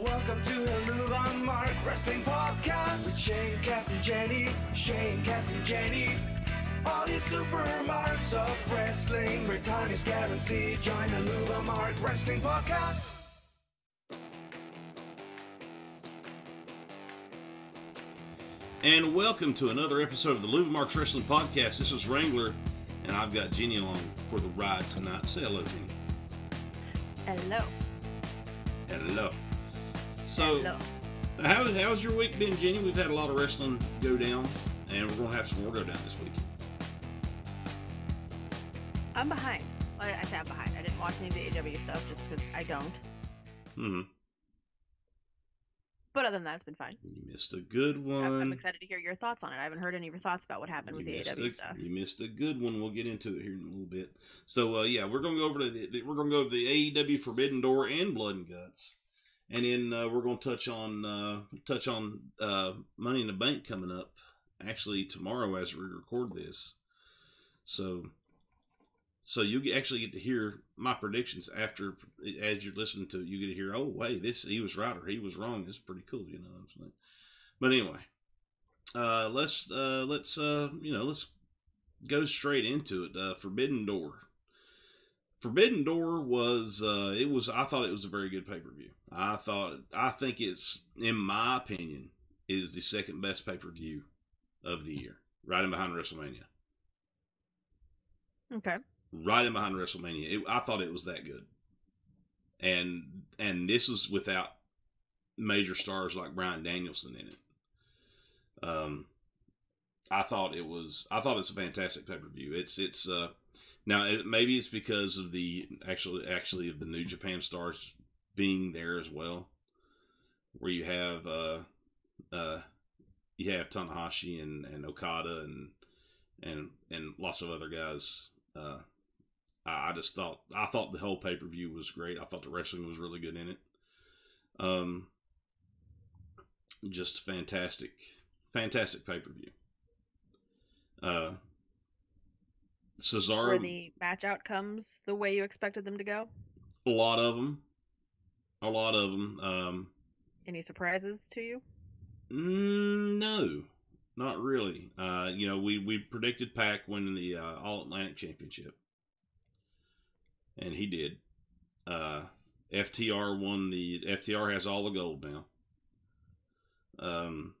Welcome to the Lou Mark Wrestling Podcast with Shane Captain Jenny, Shane Captain Jenny. All these super marks of wrestling. Great time is guaranteed. Join the Lou Mark Wrestling Podcast. And welcome to another episode of the Lou Marks Wrestling Podcast. This is Wrangler, and I've got Jenny along for the ride tonight. Say hello, Jenny. Hello. Hello. So, Hello. how how's your week been, Jenny? We've had a lot of wrestling go down, and we're gonna have some more go down this week. I'm behind. I, I say I'm behind. I didn't watch any of the AW stuff just because I don't. Hmm. But other than that, it's been fine. You missed a good one. I'm excited to hear your thoughts on it. I haven't heard any of your thoughts about what happened You with the AW a, stuff. you missed a good one. We'll get into it here in a little bit. So uh, yeah, we're gonna go over to the, we're gonna go over the AEW Forbidden Door and Blood and Guts, and then uh, we're gonna touch on uh, touch on uh, Money in the Bank coming up actually tomorrow as we record this. So so you actually get to hear my predictions after as you're listening to it. You get to hear, oh wait, this he was right or he was wrong. It's pretty cool, you know what I'm. But anyway, uh, let's uh, let's uh, you know let's go straight into it. Uh, Forbidden Door. Forbidden Door was uh, it was I thought it was a very good pay per view. I thought I think it's in my opinion is the second best pay per view of the year, right in behind WrestleMania. Okay. Right in behind WrestleMania. It, I thought it was that good, and and this is without major stars like Bryan Danielson in it. Um, I thought it was. I thought it's a fantastic pay per view. It's it's uh now it, maybe it's because of the actually actually of the New Japan stars being there as well, where you have uh uh you have Tanahashi and and Okada and and and lots of other guys. Uh, I, I just thought I thought the whole pay per view was great. I thought the wrestling was really good in it. Um, just fantastic, fantastic pay per view. Uh, Cesaro. Were the match outcomes the way you expected them to go? a lot of them, a lot of them. Um, Any surprises to you? mm, no, not really. Uh, you know, we we predicted Pac winning the uh, All Atlantic Championship, and he did. Uh, FTR won the FTR has all the gold now. Um,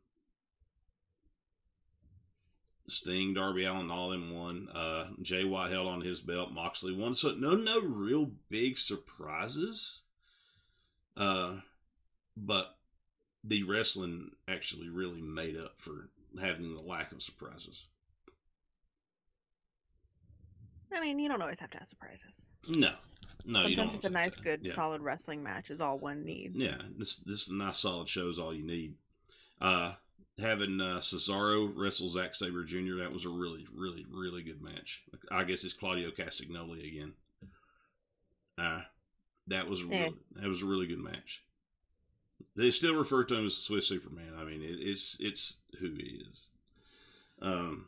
Sting, Darby Allin, all them won. Uh, Jay White held on his belt. Moxley won. So no, no real big surprises. Uh, but the wrestling actually really made up for having the lack of surprises. I mean, you don't always have to have surprises. No, no, you don't. Sometimes it's a nice, to. good, Yeah. solid wrestling match is all one needs. Yeah, this this nice solid show is all you need. Uh, having uh, Cesaro wrestle Zack Sabre Jr. That was a really, really, really good match. I guess it's Claudio Castagnoli again. Uh, that was really, that was a really good match. They still refer to him as Swiss Superman. I mean, it, it's it's who he is. Um,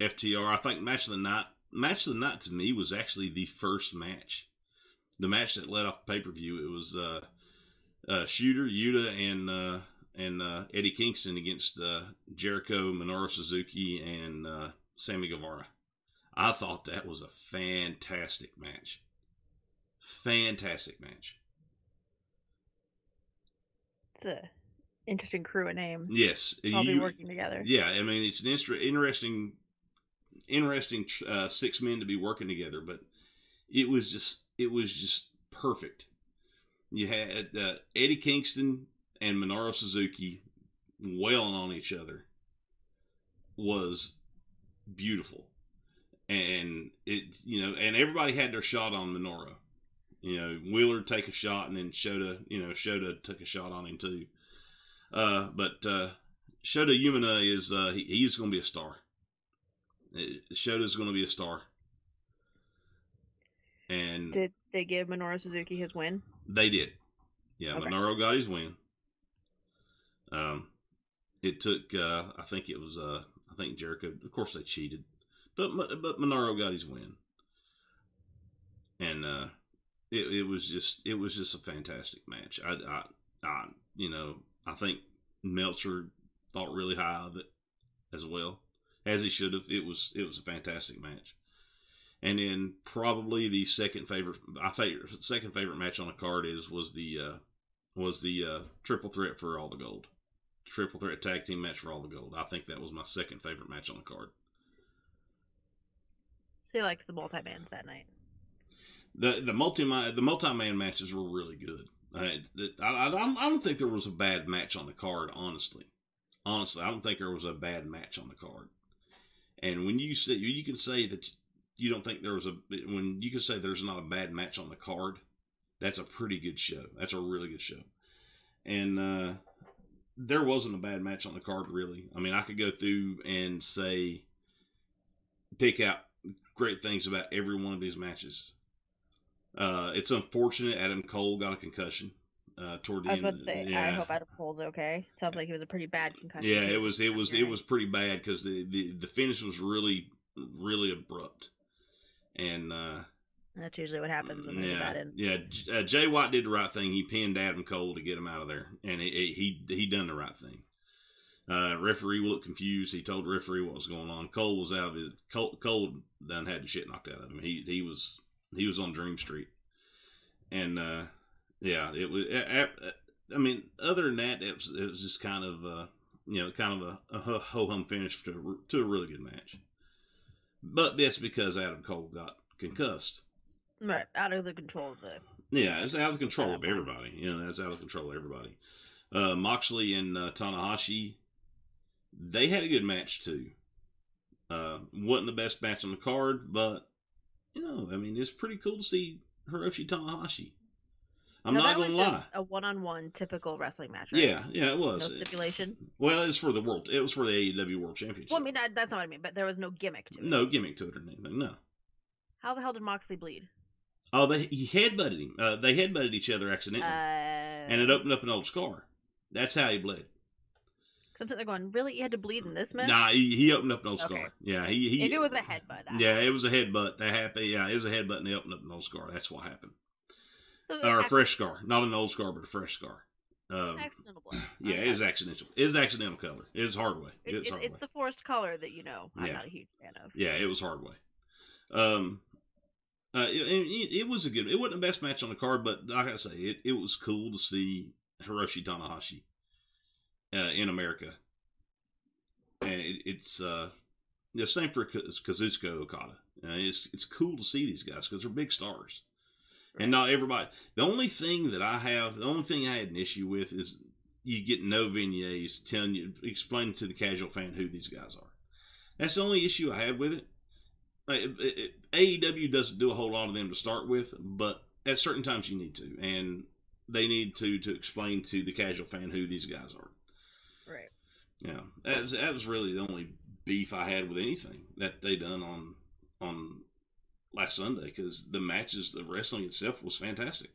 FTR. I think match of the night. Match of the night to me was actually the first match the match that led off pay per view. It was uh, uh, Shooter, Yuta, and uh, and uh, Eddie Kingston against uh, Jericho, Minoru Suzuki, and uh, Sammy Guevara. I thought that was a fantastic match. Fantastic match. It's a interesting crew of name. Yes, All be working together. Yeah, I mean it's an inter- interesting, interesting uh, six men to be working together, but it was just it was just perfect. You had uh, Eddie Kingston and Minoru Suzuki wailing on each other was beautiful, and it you know, and everybody had their shot on Minoru. You know, Wheeler take a shot, and then Shota, you know, Shota took a shot on him too. Uh, but uh, Shota Umino is uh, he, he's going to be a star. Uh, Shota's going to be a star, and Did they give Minoru Suzuki his win? they did. Yeah, Okay. Minoru got his win. Um, it took uh, I think it was uh, I think Jericho. Of course, they cheated, but but Minoru got his win, and uh, it it, was just it was just a fantastic match. I, I, I you know I think Meltzer thought really high of it as well as he should have. It was it was a fantastic match. And then probably the second favorite, I favorite second favorite match on the card is was the uh, was the uh, triple threat for all the gold, triple threat tag team match for all the gold. I think that was my second favorite match on the card. You liked the multi bands that night. The the multi the multi man matches were really good. I, I, I, don't think there was a bad match on the card. Honestly, honestly, I don't think there was a bad match on the card. And when you say you can say that you don't think there was a when you can say there's not a bad match on the card, that's a pretty good show. That's a really good show. And uh, there wasn't a bad match on the card really. I mean, I could go through and say pick out great things about every one of these matches. Uh, it's unfortunate Adam Cole got a concussion uh, toward the I was end. about to say, I hope Adam Cole's okay. Sounds like it was a pretty bad concussion. Yeah, it was. It was. It was pretty bad because the, the the finish was really really abrupt, and uh, That's usually what happens when yeah, yeah. Uh, Jay White did the right thing. He pinned Adam Cole to get him out of there, and he he he done the right thing. Uh, referee looked confused. He told referee what was going on. Cole was out of his Cole, Cole done had the shit knocked out of him. He he was he was on Dream Street, and uh, yeah, it was. I mean, other than that, it was, it was just kind of uh, you know kind of a, a ho hum finish to a, to a really good match. But that's because Adam Cole got concussed. Right, out of the control of the. Yeah, it's out of control of everybody. You know, that's out of control of everybody. Uh, Moxley and uh, Tanahashi, they had a good match too. Uh, wasn't the best match on the card, but you know, I mean, it's pretty cool to see Hiroshi Tanahashi. I'm No, not gonna lie. A one-on-one typical wrestling match. Right? Yeah, yeah, it was. No was. stipulation. well, it's for the world. It was for the AEW World Championship. Well, I mean, that, that's not what I mean. But there was no gimmick to it. no gimmick to it or anything. No. How the hell did Moxley bleed? Oh, they he headbutted him. Uh, they headbutted each other Uh, accidentally, and and it opened up an old scar. That's how he bled. I'm sitting there going, really? You had to bleed in this match? Nah, he, he opened up an old Okay. scar. Yeah, he, he if it was a headbutt. I- Yeah, it was a headbutt. That happened. Yeah, it was a headbutt, and they opened up an old scar. That's what happened. So Or a fresh scar, not an old scar, but a fresh scar. Um, yeah, Okay. it was accidental. It was accidental color. It was hard way. It- It hard it's way. the forced color that you know I'm Yeah. not a huge fan of. Yeah, it was hard way. Um, uh, it, it, it was a good. It wasn't the best match on the card, but like I say, it, it was cool to see Hiroshi Tanahashi uh, in America, and it, it's uh, the same for Kaz- Kazuchika Okada. Uh, it's it's cool to see these guys because they're big stars, and not everybody. The only thing that I have, the only thing I had an issue with is you get no vignettes telling you, explaining to the casual fan who these guys are. That's the only issue I had with it. Like, it- it- AEW doesn't do a whole lot of them to start with, but at certain times you need to, and they need to to explain to the casual fan who these guys are. Know, that was, that was really the only beef I had with anything that they done on on last Sunday because the matches, the wrestling itself was fantastic.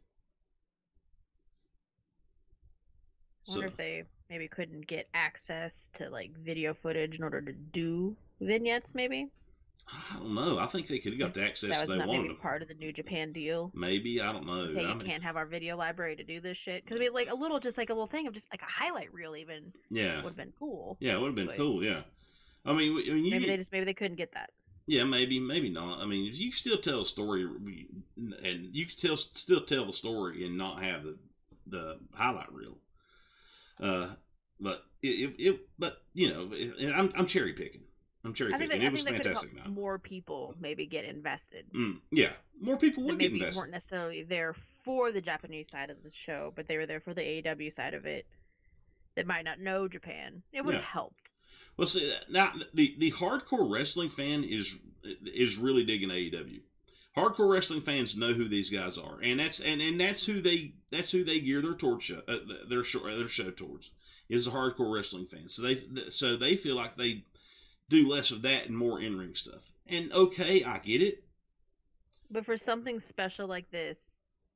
I wonder if they maybe couldn't get access to like video footage in order to do vignettes. Maybe I don't know. I think they could have got the access that if was they not wanted maybe to. part of the New Japan deal. Maybe I don't know. Hey, I mean, can't have our video library to do this shit. Because I mean, like a little, just like a little thing of just like a highlight reel, even yeah, would have been cool. yeah, it would have been Like, cool. Yeah, I mean, when you Maybe they just maybe they couldn't get that. Yeah, maybe, maybe not. I mean, if you still tell a story, and you can tell still tell the story and not have the the highlight reel. Uh, but it, it, it but you know, it, I'm I'm cherry picking. I'm cherry I think picking. they, I It was fantastic. Now, more people maybe get invested. mm, yeah, more people would get maybe invested. weren't necessarily there for the Japanese side of the show, but they were there for the AEW side of it. That might not know Japan. It would have Yeah. helped. Well, see, now the the hardcore wrestling fan is is really digging AEW. Hardcore wrestling fans know who these guys are, and that's and, and that's who they that's who they gear their torch show, uh, their show their show towards is the hardcore wrestling fans. So they so they feel like they do less of that and more in ring stuff. And okay, I get it. But for something special like this,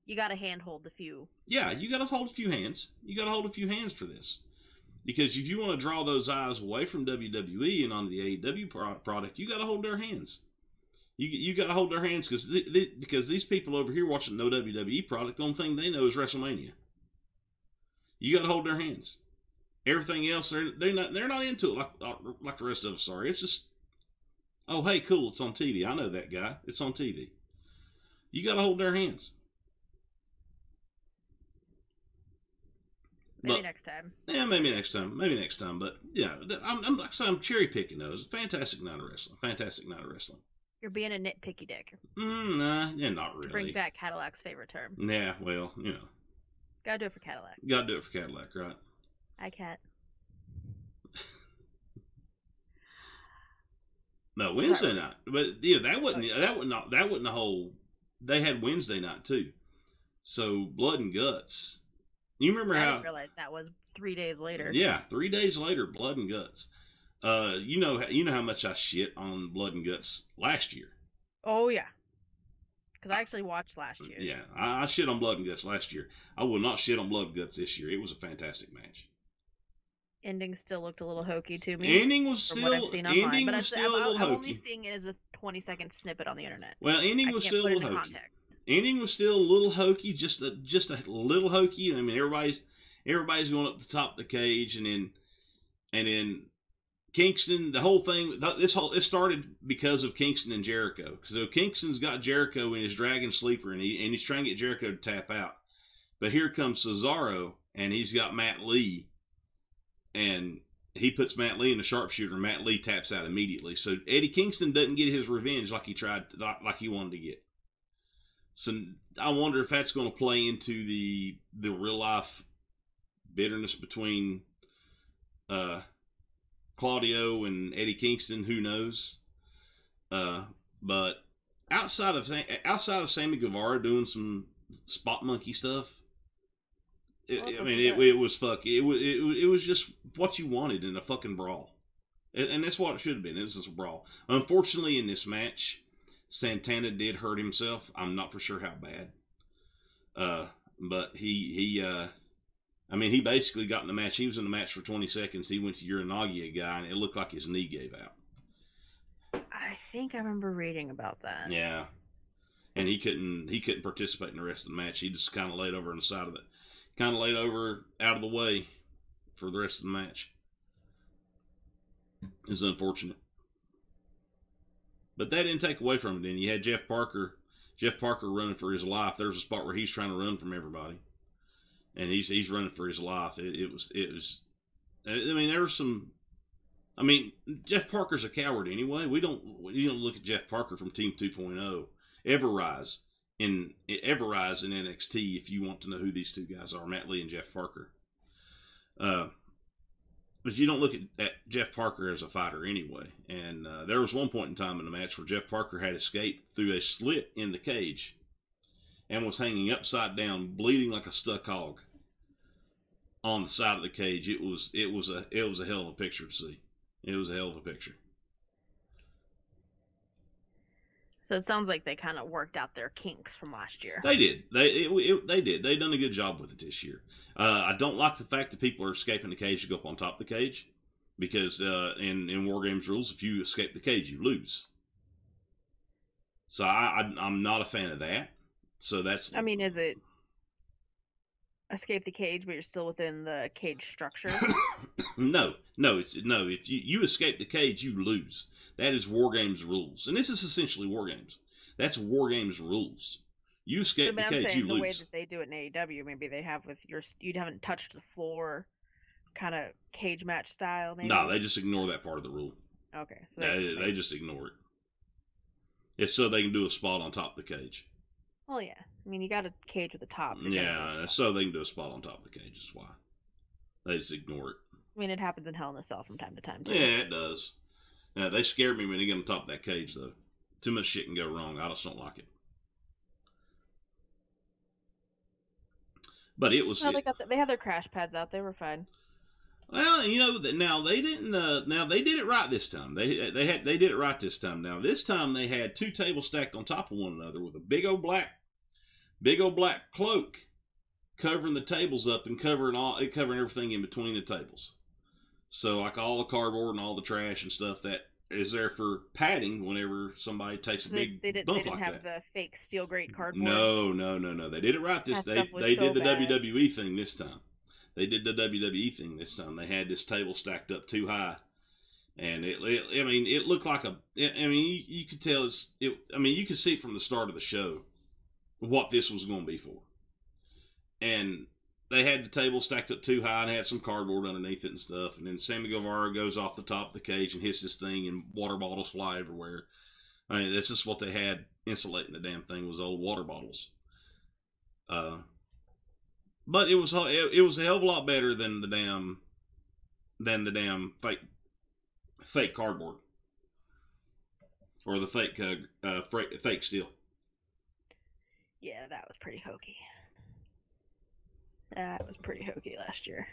you got to handhold a few. Yeah, you got to hold a few hands. You got to hold a few hands for this. Because if you want to draw those eyes away from WWE and onto the AEW pro- product, you got to hold their hands. You you got to hold their hands because because these people over here watching no WWE product, the only thing they know is WrestleMania. You got to hold their hands. Everything else, they're they're not they're not into it like like the rest of us are. It's just, oh hey, cool, it's on TV. I know that guy. It's on TV. You got to hold their hands. Maybe but, next time. Yeah, maybe next time. Maybe next time. But yeah, I'm, I'm like I'm cherry picking those. Fantastic night of wrestling. Fantastic night of wrestling. You're being a nitpicky dick. Mm, nah, yeah, not really. Bring back Cadillac's favorite term. Yeah, well, you know. Gotta do it for Cadillac. Gotta do it for Cadillac, right? I can't. no, Wednesday night, but yeah, that wasn't that was not that wasn't the whole. They had Wednesday night too, so blood and guts. You remember I how? didn't realize that was three days later. Yeah, three days later, blood and guts. Uh, you know, you know how much I shit on Blood and Guts last year. Oh yeah, because I actually watched last year. Yeah, I, I, shit on Blood and Guts last year. I will not shit on Blood and Guts this year. It was a fantastic match. Ending still looked a little hokey to me. Ending was still ending was still a little I'm, hokey. I'm only seeing it as a 20 second snippet on the internet. Well, ending was still a little hokey. Context. Ending was still a little hokey, just a just a little hokey. I mean, everybody's everybody's going up the top of the cage, and then and then Kingston, the whole thing, this whole it started because of Kingston and Jericho. So Kingston's got Jericho in his Dragon Sleeper, and he and he's trying to get Jericho to tap out. But here comes Cesaro, and he's got Matt Lee, and he puts Matt Lee in the sharpshooter, Matt Lee taps out immediately. So Eddie Kingston doesn't get his revenge like he tried, like he wanted to get. So I wonder if that's going to play into the the real life bitterness between uh, Claudio and Eddie Kingston, who knows? Uh, but outside of outside of Sammy Guevara doing some spot monkey stuff, it, I mean, it, it, was fuck. It was it, it was just what you wanted in a fucking brawl, and, and that's what it should have been. It was just a brawl. Unfortunately, in this match, Santana did hurt himself. I'm not for sure how bad. Uh, but he he uh I mean, he basically got in the match. He was in the match for 20 seconds. He went to uranage guy, and it looked like his knee gave out. I think I remember reading about that. Yeah, and he couldn't he couldn't participate in the rest of the match. He just kind of laid over on the side of it, kind of laid over out of the way for the rest of the match. It's unfortunate, but that didn't take away from it. Then you had Jeff Parker, Jeff Parker running for his life. There's a spot where he's trying to run from everybody and he's he's running for his life. It, it was it was. I mean, there was some. I mean, Jeff Parker's a coward anyway. We don't you don't look at Jeff Parker from Team 2.0. Ever-Rise in Ever-Rise in NXT if you want to know who these two guys are, Matt Lee and Jeff Parker. Uh, but you don't look at, at, Jeff Parker as a fighter anyway. And uh, there was one point in time in the match where Jeff Parker had escaped through a slit in the cage and was hanging upside down, bleeding like a stuck hog on the side of the cage. It was it was a it was a hell of a picture to see. It was a hell of a picture. So it sounds like they kind of worked out their kinks from last year. They did. They it, it, they did. They done a good job with it this year. Uh, I don't like the fact that people are escaping the cage to go up on top of the cage, because uh, in in war games rules, if you escape the cage, you lose. So I, I I'm not a fan of that. So that's. I mean, is it escape the cage, but you're still within the cage structure? no, no, it's no. If you you escape the cage, you lose. That is war games rules, and this is essentially war games. That's war games rules. You escape so, the cage, you the lose. The way that they do it in AEW, maybe they have with your you haven't touched the floor, kind of cage match style. Maybe? No, they just ignore that part of the rule. Okay, so they, they just ignore it. It's so they can do a spot on top of the cage. Well, yeah. I mean, you got a cage at the top. Yeah, so they can do a spot on top of the cage. That's why they just ignore it. I mean, it happens in Hell in a Cell from time to time. Too. Yeah, it does. Yeah, they scared me when they get on top of that cage, though. Too much shit can go wrong. I just don't like it. But it was. No, they got the, they had their crash pads out. They were fine. Well, you know, now they didn't. Uh, now they did it right this time. They they had they did it right this time. Now this time they had two tables stacked on top of one another with a big old black, big old black cloak covering the tables up and covering all covering everything in between the tables. So like all the cardboard and all the trash and stuff that is there for padding whenever somebody takes a big they, did, bump they didn't like have that. the fake steel grate cardboard. No, no, no, no. They did it right this. That They they so did the bad. WWE thing this time. They did the WWE thing this time. They had this table stacked up too high, and it. it I mean, it looked like a. I I mean, you, you could tell it's. It. I mean, you could see from the start of the show what this was going to be for, and they had the table stacked up too high and had some cardboard underneath it and stuff. And then Sammy Guevara goes off the top of the cage and hits this thing, and water bottles fly everywhere. I mean, that's just what they had insulating the damn thing was old water bottles. Uh, but it was it, was a hell of a lot better than the damn than the damn fake fake cardboard or the fake uh, uh fake steel. Yeah, that was pretty hokey. That was pretty hokey last year.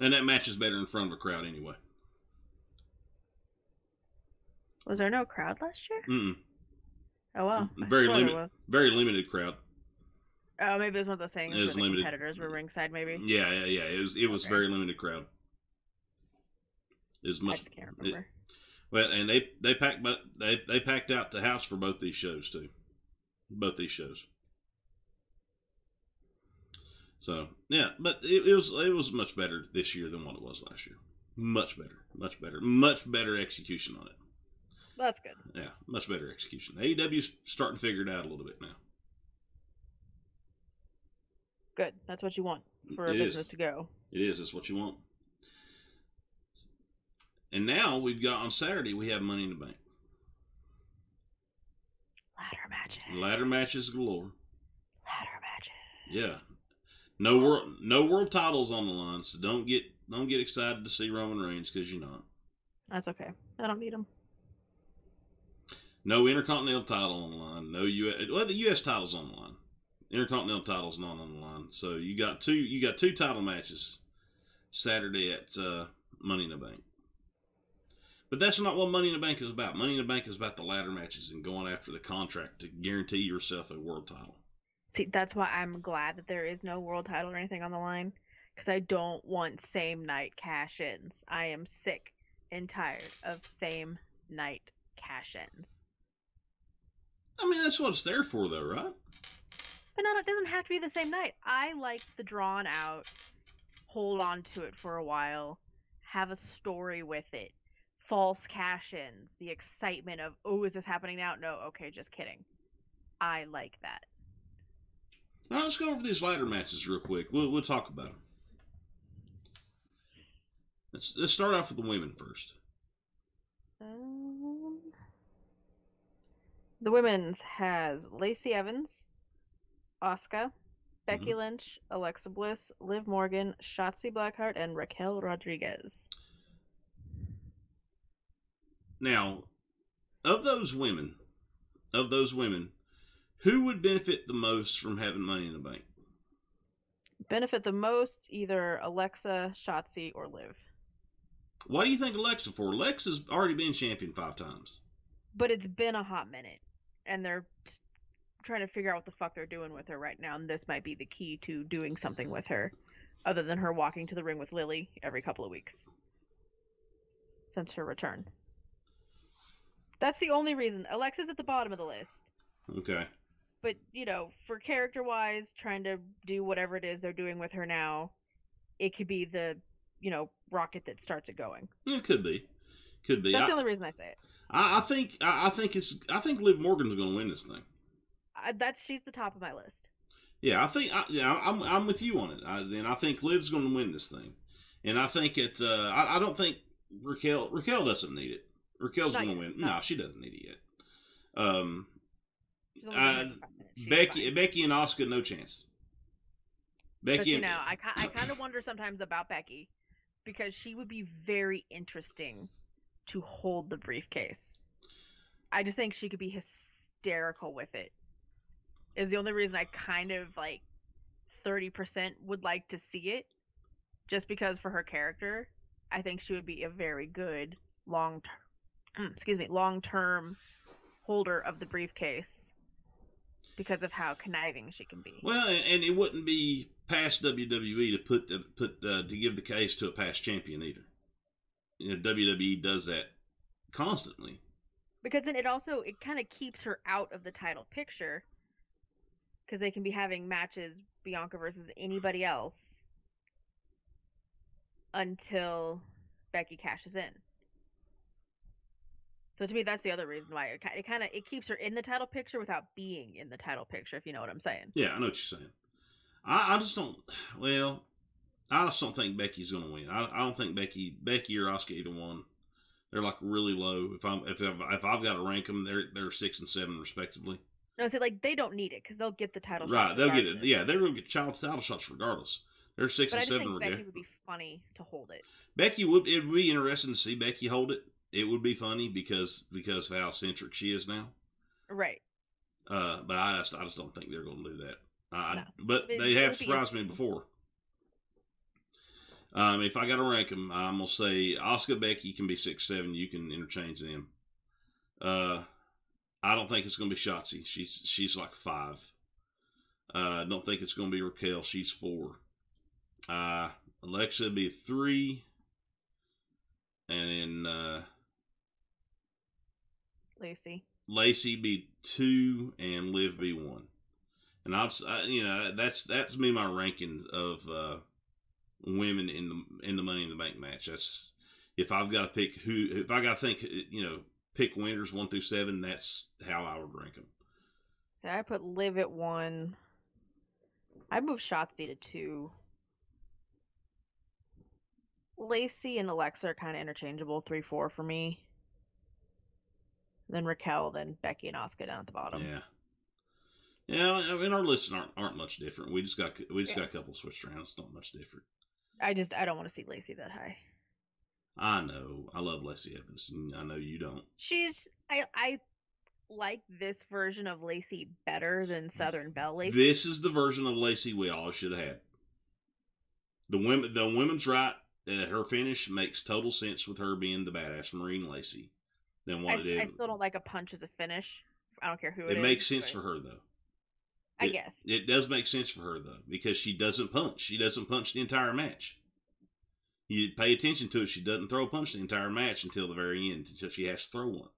And that matches better in front of a crowd anyway. Was there no crowd last year? Mm-mm. Oh well. Very limited. Very limited crowd. Oh, maybe it was one of those things It was limited. competitors were ringside. Maybe. Yeah, yeah, yeah. It was it was Okay. very limited crowd. It was I much just can't remember. well, and they they packed but they they packed out the house for both these shows too, both these shows. So yeah, but it, it was it was much better this year than what it was last year. Much better, much better, much better execution on it. That's good. Yeah, much better execution. AEW's starting to figure it out a little bit now. Good. That's what you want for a It is. business to go. It is. That's what you want. And now we've got on Saturday we have Money in the Bank. Ladder matches. Ladder matches galore. Ladder matches. Yeah. No world no world titles on the line, so don't get don't get excited to see Roman Reigns because you're not. That's okay. I don't need them. No Intercontinental title on the line. No U.S. Well, the U.S. title's on the line. Intercontinental title's not on the line. So you got two you got two title matches Saturday at uh, Money in the Bank. But that's not what Money in the Bank is about. Money in the Bank is about the ladder matches and going after the contract to guarantee yourself a world title. See, that's why I'm glad that there is no world title or anything on the line, because I don't want same night cash ins. I am sick and tired of same night cash ins. I mean, that's what it's there for, though, right? But no, it doesn't have to be the same night. I like the drawn out, hold on to it for a while, have a story with it, false cash ins, the excitement of, oh, is this happening now? No, okay, just kidding. I like that. Now let's go over these ladder matches real quick. We'll, we'll talk about them. Let's, let's start off with the women first. Um, the women's has Lacey Evans, Asuka, Becky Lynch, Alexa Bliss, Liv Morgan, Shotzi Blackheart, and Raquel Rodriguez. Now, of those women, of those women, who would benefit the most from having money in the bank? Benefit the most either Alexa, Shotzi, or Liv. Why do you think Alexa for? Alexa's already been champion five times. But it's been a hot minute, and they're trying to figure out what the fuck they're doing with her right now, and this might be the key to doing something with her, other than her walking to the ring with Lily every couple of weeks since her return. That's the only reason. Alexa's at the bottom of the list, Okay. But you know, for character wise, trying to do whatever it is they're doing with her now, it could be the you know rocket that starts it going. It could be. Could be. That's I, the only reason I say it. I, I think I, I think it's I think Liv Morgan's going to win this thing. I, that's she's the top of my list. Yeah, I think I, yeah, I'm I'm with you on it. I, and I think Liv's going to win this thing, and I think it's uh, I, I don't think Raquel Raquel doesn't need it. Raquel's going to win. no. No, she doesn't need it yet. Um, She's only been there for five minutes. She's Becky. Becky and Asuka no chance. Becky But you and know, I, I kind of wonder sometimes about Becky because she would be very interesting to hold the briefcase. I just think she could be hysterical with it. Is the only reason I kind of like 30% would like to see it just because for her character, I think she would be a very good long term mm, excuse me, long-term holder of the briefcase because of how conniving she can be. well, and, and it wouldn't be past WWE to put the put uh, to give the case to a past champion either. You know, WWE does that constantly. Because then it also it kind of keeps her out of the title picture. Because they can be having matches Bianca versus anybody else until Becky cashes in. So to me, that's the other reason why it, it kind of it keeps her in the title picture without being in the title picture, if you know what I'm saying. Yeah, I know what you're saying. I, I just don't. Well, I just don't think Becky's gonna win. I, I don't think Becky, Becky or Asuka, either one. They're like really low. If I'm if I've, if I've got to rank them, they're they're six and seven respectively. No, see, like they don't need it because they'll get the title. Right, they'll get it. Yeah, they're gonna get child title shots regardless. They're six But I and just seven. think Becky would be funny to hold it. Becky would it would be interesting to see Becky hold it. It would be funny because because of how centric she is now. Right. Uh, but I just I just don't think they're going to do that. I, No. But they have surprised me before. Um, if I got to rank them, I'm gonna say Asuka Becky can be six seven. You can interchange them. Uh, I don't think it's gonna be Shotzi. She's she's like five. Uh, I don't think it's gonna be Raquel. She's four. Uh, Alexa be three, and then uh, Lacey. Lacey be two and Liv be one. And s- I, you know, that's that's me my ranking of uh, women in the in the Money in the Bank match. That's if I've got to pick who, if I got to think, you know, pick winners one through seven. That's how I would rank them. So I put Liv at one. I move Shotzi to two. Lacey and Alexa are kind of interchangeable, three four for me. Then Raquel, then Becky and Asuka down at the bottom. Yeah. Yeah, I mean our lists aren't aren't much different. We just got we just Yeah. got a couple switched around. It's not much different. I just I don't want to see Lacey that high. I know. I love Lacey Evans. I know you don't. She's I I like this version of Lacey better than Southern Belle Lacey. This is the version of Lacey we all should have had. The women, the women's right. Uh, her finish makes total sense with her being the badass Marine Lacey than I, what it I still don't like a punch as a finish. I don't care who it is. it is, makes sense but for her though. I it- guess. It does make sense for her though because she doesn't punch. She doesn't punch the entire match. You pay attention to it. She doesn't throw a punch the entire match until the very end, until she has to throw one.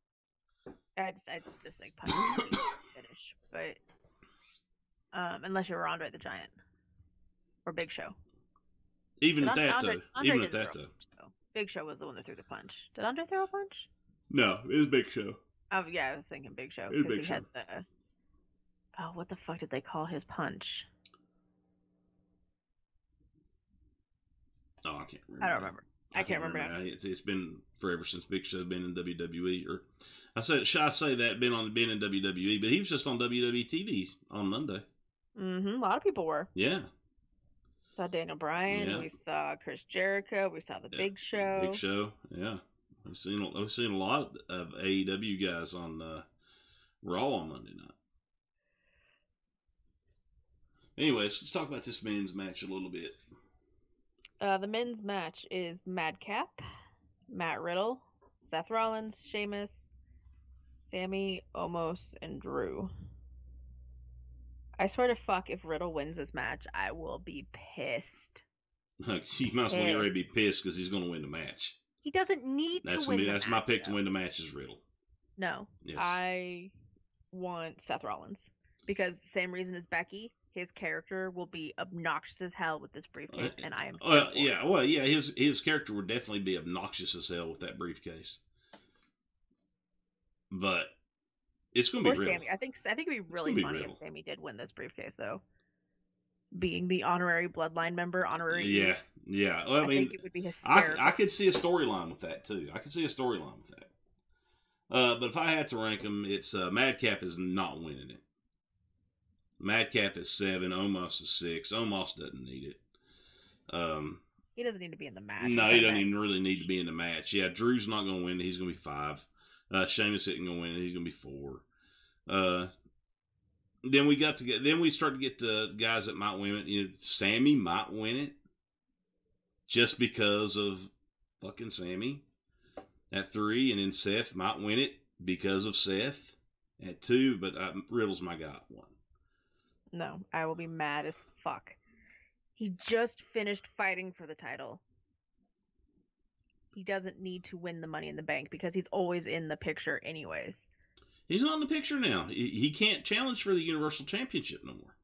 I just I just like punch finish, but um, unless you're Andre the Giant or Big Show. Even at that Andre- though. Andre Even at that throw though. Big Show was the one that threw the punch. Did Andre throw a punch? No, it was Big Show. Oh yeah, I was thinking Big Show It was Big he had the. Oh, what the fuck did they call his punch? Oh, I can't remember. I don't remember. I can't remember now. now. It's, it's been forever since Big Show's been in WWE. Or I said, should I say that been on been in WWE? But he was just on WWE TV on Monday. Mm-hmm. A lot of people were. Yeah, saw Daniel Bryan. Yeah. We saw Chris Jericho. We saw the Yeah. Big Show. Big Show. Yeah, we've seen we've seen a lot of AEW guys on uh, Raw on Monday night. Anyways, let's talk about this men's match a little bit. Uh, the men's match is Madcap, Matt Riddle, Seth Rollins, Sheamus, Sami, Omos, and Drew. I swear to fuck, if Riddle wins this match, I will be pissed. you might as well get ready to be pissed because he's going to win the match. He doesn't need That's to win. me. That's my match, pick to win the match is Riddle. No, Yes. I want Seth Rollins because same reason as Becky. His character will be obnoxious as hell with this briefcase, uh, and I am. Well, yeah, well, yeah. His his character would definitely be obnoxious as hell with that briefcase, but it's going to be. Sami. I think I think it'd be really gonna be funny if Sami did win this briefcase, though. Being the honorary bloodline member, honorary. Yeah, yeah. Well, I, I, mean, it would be I. I could see a storyline with that too. I could see a storyline with that. Uh, but if I had to rank them, it's uh, Madcap is not winning it. Madcap is seven. Omos is six. Omos doesn't need it. Um, he doesn't need to be in the match. No, he doesn't that- even really need to be in the match. Yeah, Drew's not going to win. He's going to be five. Uh, Sheamus isn't going to win. He's going to be four. Uh, then we got to get. Then we start to get to guys that might win it. You know, Sami might win it, just because of fucking Sami at three, and then Seth might win it because of Seth at two. But uh, Riddle's my guy one. No, I will be mad as fuck. He just finished fighting for the title. he doesn't need to win the Money in the Bank because he's always in the picture anyways. He's not in the picture now. He, he can't challenge for the Universal Championship no more.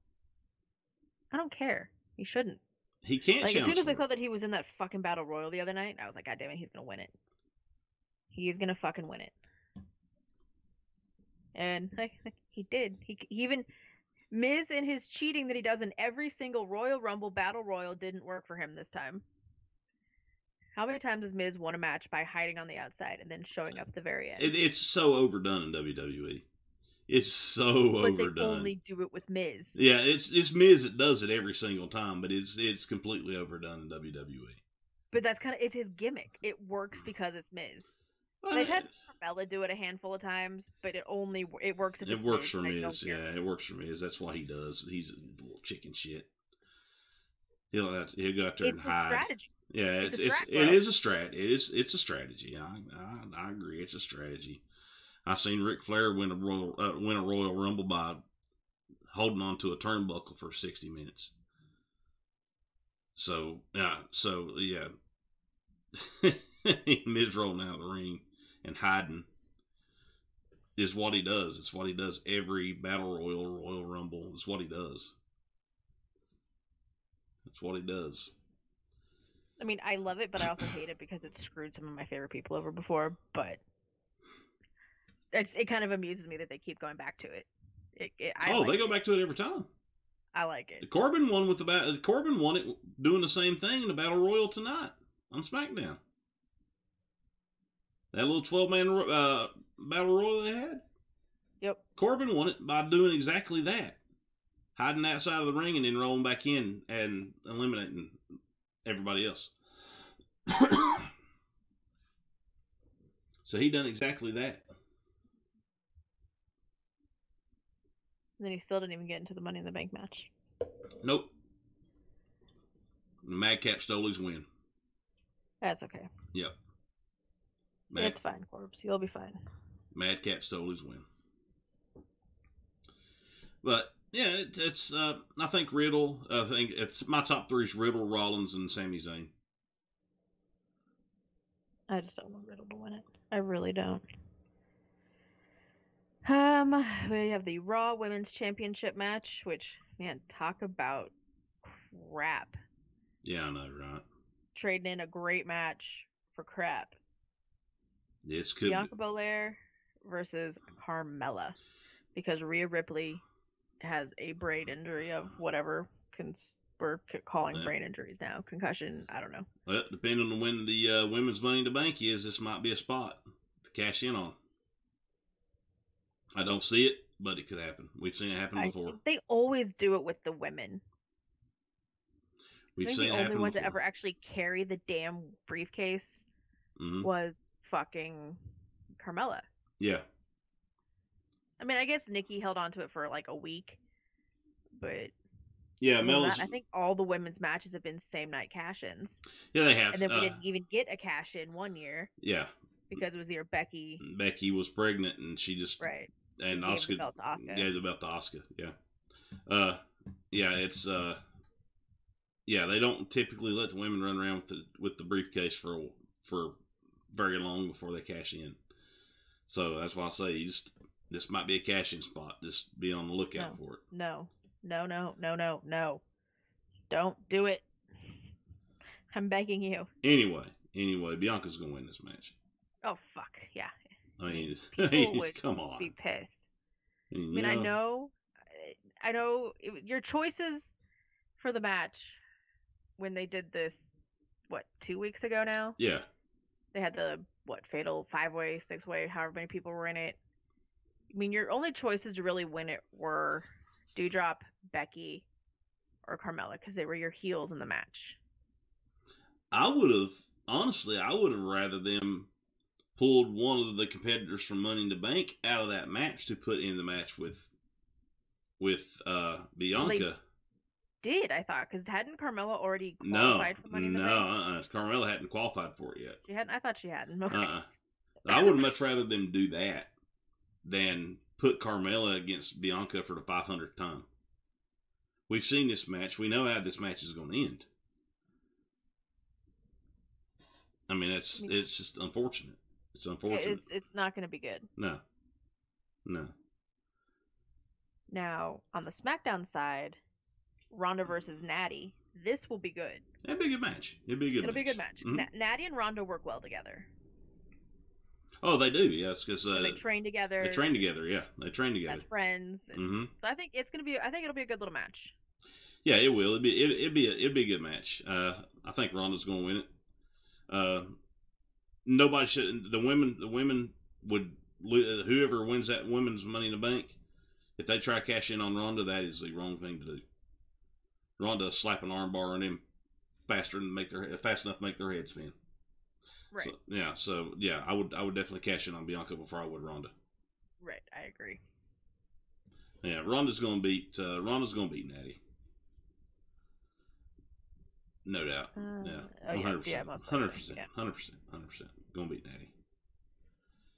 I don't care. He shouldn't. He can't Like as soon as I saw that he was in that fucking battle royal the other night, I was like, God damn it, he's gonna win it. He's gonna fucking win it. And like, he did. He, he even Miz and his cheating that he does in every single Royal Rumble battle royal didn't work for him this time. How many times has Miz won a match by hiding on the outside and then showing up at the very end? It, it's so overdone in WWE. It's so but they overdone. only do it with Miz. Yeah, it's it's Miz that does it every single time, but it's it's completely overdone in. WWE. But that's kind of it's his gimmick. It works because it's Miz. They've had Carmella do it a handful of times, but it only it works. It works for Miz. Yeah, it works for Miz. That's why he does. He's a little chicken shit. He'll to- he'll go out there It's and hide. strategy. Yeah, It's it's it's it is a strat. It is it's a strategy. I I, I agree. It's a strategy. I seen Ric Flair win a royal uh, win a Royal Rumble by holding on to a turnbuckle for sixty minutes. So yeah, so yeah, Miz rolling out of the ring and hiding is what he does. It's what he does every battle royal, Royal Rumble. It's what he does. It's what he does. I mean, I love it, but I also hate it because it screwed some of my favorite people over before. But it's it kind of amuses me that they keep going back to it. it, it I oh, like they go it. back to it every time. I like it. Corbin won with the bat. Corbin won it doing the same thing in the Battle Royal tonight on SmackDown. That little twelve man uh, Battle Royal they had. Yep. Corbin won it by doing exactly that, hiding outside of the ring and then rolling back in and eliminating everybody else. so he done exactly that. And then he still didn't even get into the Money in the Bank match. Nope. Madcap stole his win. That's okay. Yep. Mad, It's fine, Corbs. You'll be fine. Madcap stole his win. But yeah, it, it's. Uh, I think Riddle. I think it's my top three is Riddle, Rollins, and Sami Zayn. I just don't want Riddle to win it. I really don't. Um, we have the Raw Women's Championship match, which man, talk about crap. Yeah, I know, right? Trading in a great match for crap. This could. Bianca Belair versus Carmella, because Rhea Ripley has a brain injury of whatever cons- we're c- calling Yeah. brain injuries now, concussion. I don't know. Well, depending on when the uh, women's Money to Bank is, this might be a spot to cash in on. I don't see it, but it could happen. We've seen it happen I before. they always do it with the women. We've I think seen the only ones before. that ever actually carry the damn briefcase hmm was fucking Carmella. Yeah, I mean, I guess Nikki held on to it for like a week, but yeah. Mella's. that, I think all the women's matches have been same night cash-ins, yeah, they have. and then we uh, didn't even get a cash-in one year yeah, because it was either Becky, Becky was pregnant, and she just right? and Asuka belt to Asuka. gave the belt to Asuka. Yeah, uh, yeah. It's uh, yeah. They don't typically let the women run around with the with the briefcase for for very long before they cash in. So that's why I say you just this might be a cash in spot. Just be on the lookout No. for it. No, no, no, no, no, no! Don't do it. I'm begging you. Anyway, anyway, Bianca's gonna win this match. Oh fuck yeah! I mean, People would come on. Be pissed. I mean, I mean, I know, I know it- your choices for the match when they did this, what two weeks ago now? Yeah, They had the what fatal five way, six way, however many people were in it. I mean, your only choices to really win it were Doudrop, Becky, or Carmella because they were your heels in the match. I would have honestly, I would have rather them pulled one of the competitors from Money in the Bank out of that match to put in the match with with uh Bianca. Did I thought because hadn't Carmella already no, qualified for Money in no, the Bank? uh-uh. Carmella hadn't qualified for it yet. She hadn't. I thought she hadn't. Okay. Uh-uh. I would have much rather them do that than put Carmella against Bianca for the 500th time. We've seen this match. We know how this match is going to end. I mean, it's it's just unfortunate. It's unfortunate. It's it's not going to be good. no, no. Now on the SmackDown side, Ronda versus Natty. This will be good. That'd be a good match. It'd be a good. It'll be a good match. Mhm. Natty and Ronda work well together. Oh, they do. Yes, because uh, they train together. they train together. Yeah, they train together. as friends. and- hmm So I think it's gonna be. I think it'll be a good little match. Yeah, it will. It'd be it, it'd be a, it'd be a good match. Uh, I think Ronda's going to win it. Uh, nobody should. The women the women would uh, whoever wins that women's Money in the Bank. If they try to cash in on Ronda, that is the wrong thing to do. Ronda slap an armbar on him faster than make their fast enough to make their head spin. Right. So, yeah. So yeah, I would I would definitely cash in on Bianca before I would Ronda. right. I agree. Yeah, Ronda's going to beat uh, Ronda's going to beat Natty. No doubt. Uh, yeah, oh, yeah, one hundred yeah, percent, most hundred definitely, percent, yeah. hundred percent, hundred percent. Going to beat Natty.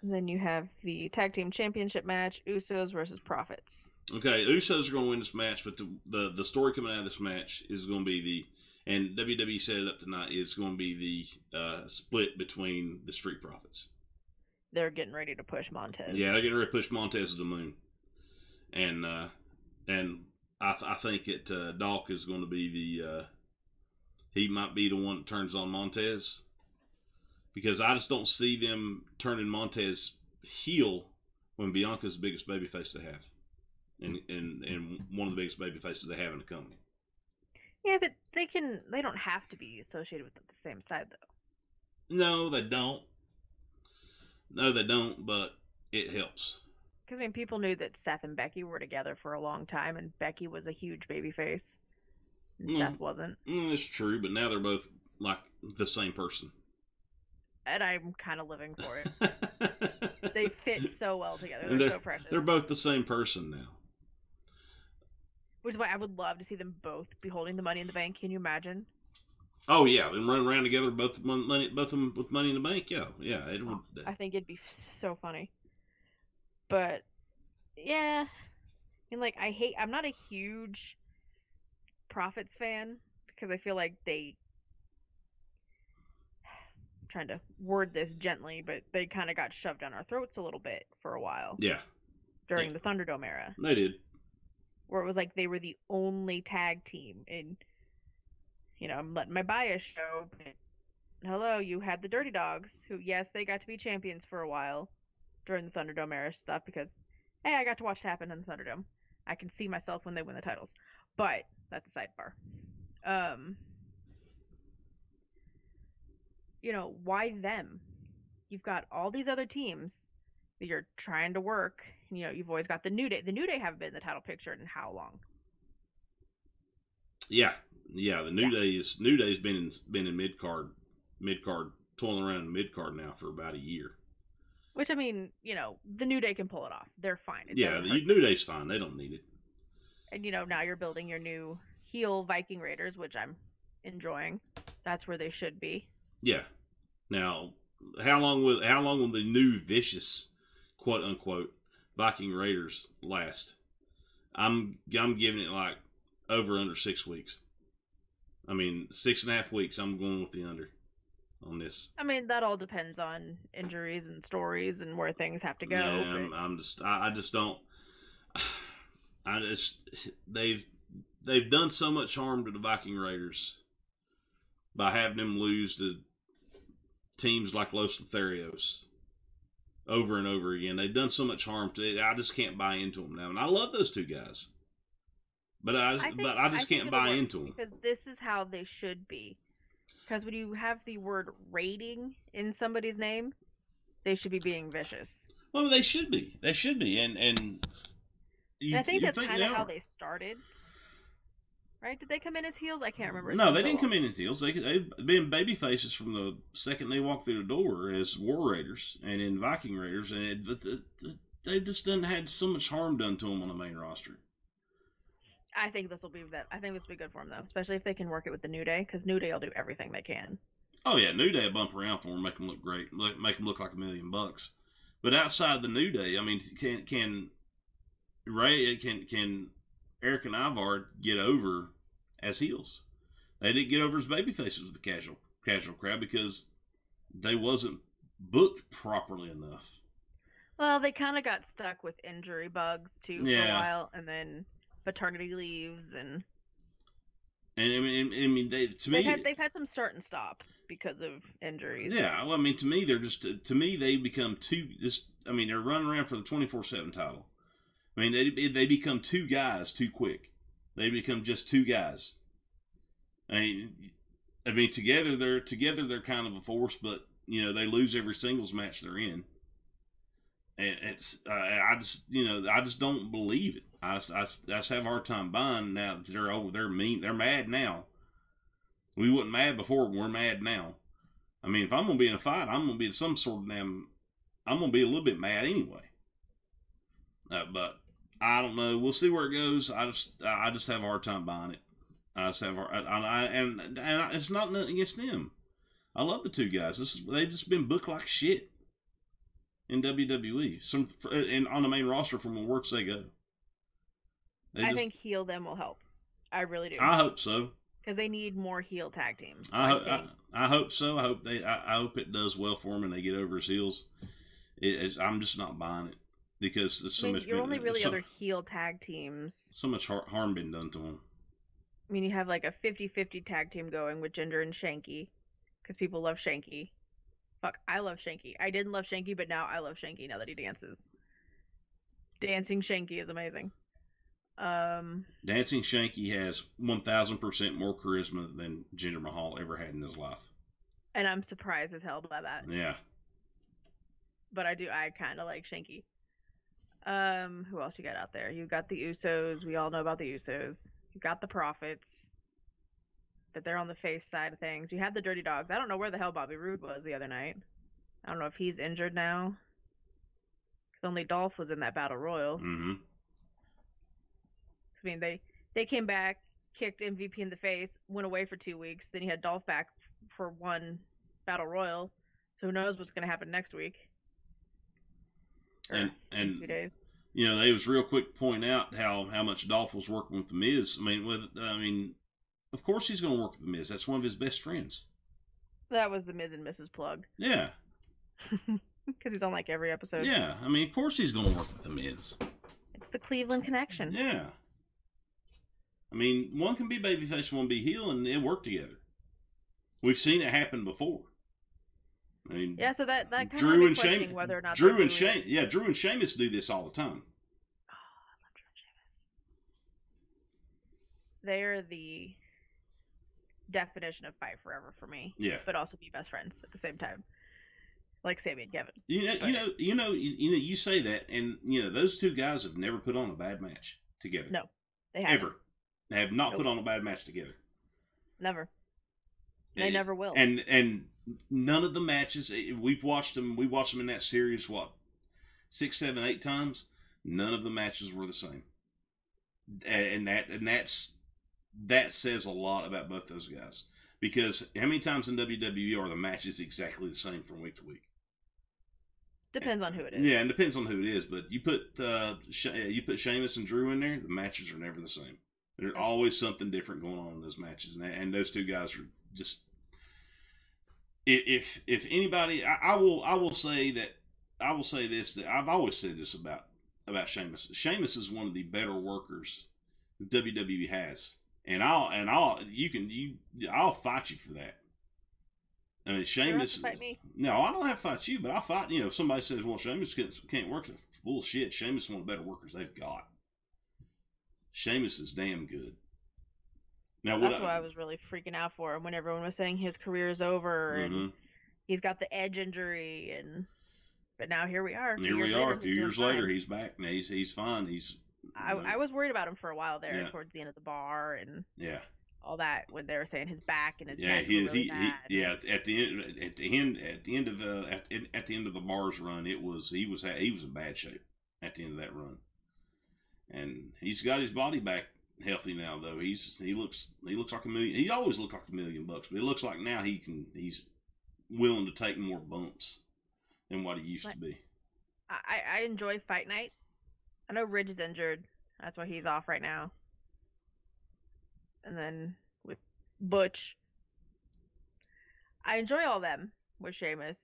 And then you have the tag team championship match: Usos versus Profits. Okay, Usos are going to win this match, but the, the the story coming out of this match is going to be the and WWE set it up tonight is going to be the uh, split between the Street Profits. They're getting ready to push Montez. Yeah, they're getting ready to push Montez to the moon, and uh, and I, th- I think that uh, Dolk is going to be the uh, he might be the one that turns on Montez because I just don't see them turning Montez heel when Bianca's the biggest babyface they have, and and and one of the biggest baby faces they have in the company. Yeah, but they can. They don't have to be associated with the same side though. No, they don't. No, they don't. But it helps. Because I mean, people knew that Seth and Becky were together for a long time, and Becky was a huge babyface, and Mm. Seth wasn't. Mm, it's true, but now they're both like the same person. And I'm kind of living for it. they fit so well together. They're, they're, so precious. they're both the same person now. Which is why I would love to see them both be holding the money in the bank. Can you imagine? Oh yeah, and run around together, both money, both of them with money in the bank. Yeah, yeah, it would. Oh, I think it'd be so funny. But yeah, I mean, like I hate. I'm not a huge Profits fan because I feel like they. I'm trying to word this gently, but they kind of got shoved down our throats a little bit for a while Yeah, during the Thunderdome era, they did. Where it was like they were the only tag team. And you know, I'm letting my bias show. But hello, you had the Dirty Dogs, who yes, they got to be champions for a while during the Thunderdome era stuff because hey, I got to watch it happen in the Thunderdome. I can see myself when they win the titles, but that's a sidebar. Um, you know, why them? You've got all these other teams that you're trying to work. You know, you've always got the New Day. The New Day haven't been in the title picture in how long? Yeah, yeah. The New Day is New Day's been in been in mid card, mid card, toiling around mid card now for about a year. Which I mean, you know, the New Day can pull it off. They're fine. It yeah, the. New Day's fine. They don't need it. and you know now you're building your new heel Viking Raiders, which I'm enjoying. That's where they should be. Yeah. Now, how long will how long will the new vicious, quote unquote, Viking Raiders last? I'm I'm giving it like over under six weeks. I mean, six and a half weeks. I'm going with the under on this. I mean, that all depends on injuries and stories and where things have to go. Yeah, I'm, I'm just I, I just don't. I just they've they've done so much harm to the Viking Raiders by having them lose to teams like Los Lotharios over and over again. They've done so much harm to. It. I just can't buy into them now, and I love those two guys, but I, think- but I just think can't buy into them. because this is how they should be. Because when you have the word rating in somebody's name, they should be being vicious. Well, they should be. They should be, and and. And You, I think that's kind of how they started. Right? Did they come in as heels? I can't remember. It's No, they didn't come in as heels. They they've been baby faces from the second they walked through the door as War Raiders and in Viking Raiders, and it, but the, the, they just done had so much harm done to them on the main roster. I think this will be that. I think this will be good for them though, especially if they can work it with the New Day, because New Day will do everything they can. Oh yeah, New Day will bump around for them, make them look great, make them look like a million bucks. But outside the New Day, I mean, can can Ray can can Eric and Ivar get over as heels? They didn't get over as baby faces with the casual casual crowd because they wasn't booked properly enough. Well, they kind of got stuck with injury bugs too for Yeah. a while, and then paternity leaves, and And I mean, I mean, they to me, they've had they've had some start and stop because of injuries. yeah. Well, I mean, to me, they're just to me they become two. Just I mean, they're running around for the twenty four seven title. I mean, they they become two guys too quick. They become just two guys. I mean, I mean, together they're together they're kind of a force, but you know they lose every singles match they're in. And it's uh, I just you know I just don't believe it. I I, I just have a hard time buying now that they're over. They're mean. They're mad now. We wasn't mad before. We're mad now. I mean, if I'm gonna be in a fight, I'm gonna be in some sort of damn. I'm gonna be a little bit mad anyway. Uh, but I don't know. We'll see where it goes. I just I just have a hard time buying it. I just have a- I, I, and and I, it's not nothing against them. I love the two guys. This is, they've just been booked like shit in WWE. Some and on the main roster from where they go. They I just- think heel them will help. I really do I hope so. because they need more heel tag teams. I, hope I. I hope so. I hope they. I, I hope it does well for them and they get over his heels. It, it's, I'm just not buying it because there's so I mean, much. your been- only really so, other heel tag teams. so much har- harm been done to them. I mean, you have like a 50-50 tag team going with Jinder and Shanky, because people love Shanky. Fuck, I love Shanky. I didn't love Shanky, but now I love Shanky now that he dances. Dancing Shanky is amazing. Um, Dancing Shanky has 1,000% more charisma than Jinder Mahal ever had in his life. and I'm surprised as hell by that. Yeah. But I do, I kind of like Shanky. Um, who else you got out there? You got the Usos. We all know about the Usos. You got the Profits. But they're on the face side of things. You have the Dirty Dogs. I don't know where the hell Bobby Roode was the other night. I don't know if he's injured now. Because only Dolph was in that battle royal. Mm-hmm. I mean, they they came back, kicked MVP in the face, went away for two weeks. Then you had Dolph back for one battle royal. So who knows what's going to happen next week? Or And two and days. you know they was real quick to point out how how much Dolph was working with the Miz. I mean, with I mean, of course he's going to work with the Miz. That's one of his best friends. That was the Miz and Mrs. Plug. Yeah, Because he's on like every episode. yeah. I mean, of course he's going to work with the Miz. It's the Cleveland connection. Yeah. I mean, one can be babyface, one be heel, and it work together. We've seen it happen before. I mean, Yeah, so that that kind Drew of and questioning whether or not Drew and Shane, yeah, Drew and Sheamus do this all the time. Oh, I love Drew and Sheamus. They're the definition of fight forever for me, Yeah, but also be best friends at the same time, like Sami and Kevin. you know, you know, you know, you, you know, you say that, and you know, those two guys have never put on a bad match together. No, They have ever. They have not put on a bad match together. never. They And- never will. And and none of the matches eh, we've watched them. We watched them in that series what six, seven, eight times. None of the matches were the same, and and that and that's that says a lot about both those guys. Because how many times in WWE are the matches exactly the same from week to week? Depends on who it is. Yeah, and depends on who it is. But you put uh, you put Sheamus and Drew in there, the matches are never the same. There's always something different going on in those matches, and, and those two guys are just. If if anybody, I, I will I will say that I will say this that I've always said this about about Sheamus. Sheamus is one of the better workers WWE has, and I'll and I'll you can you I'll fight you for that. I mean, Sheamus. me. No, I don't have to fight you, but I'll fight. You know, if somebody says, "Well, Sheamus can't, can't work," bullshit. Sheamus is one of the better workers they've got. Sheamus is damn good. Now, what That's what I was really freaking out for when everyone was saying his career is over and Mhm. he's got the edge injury and but now here we are. Here we are. A few years later, he's back. Now he's he's fine. He's I, you know, I was worried about him for a while there Yeah. towards the end of the bar and yeah all that when they were saying his back and his yeah he, really he, he yeah at the end at the end at the end of uh, at, at the end of the Mars run, it was he was he was in bad shape at the end of that run, and he's got his body back healthy now though. He's he looks he looks like a million. He always looked like a million bucks, but it looks like now he can he's willing to take more bumps than what he used to be. I, I enjoy Fight Night. I know Ridge is injured. That's why he's off right now. And then with Butch, I enjoy all them. with Sheamus.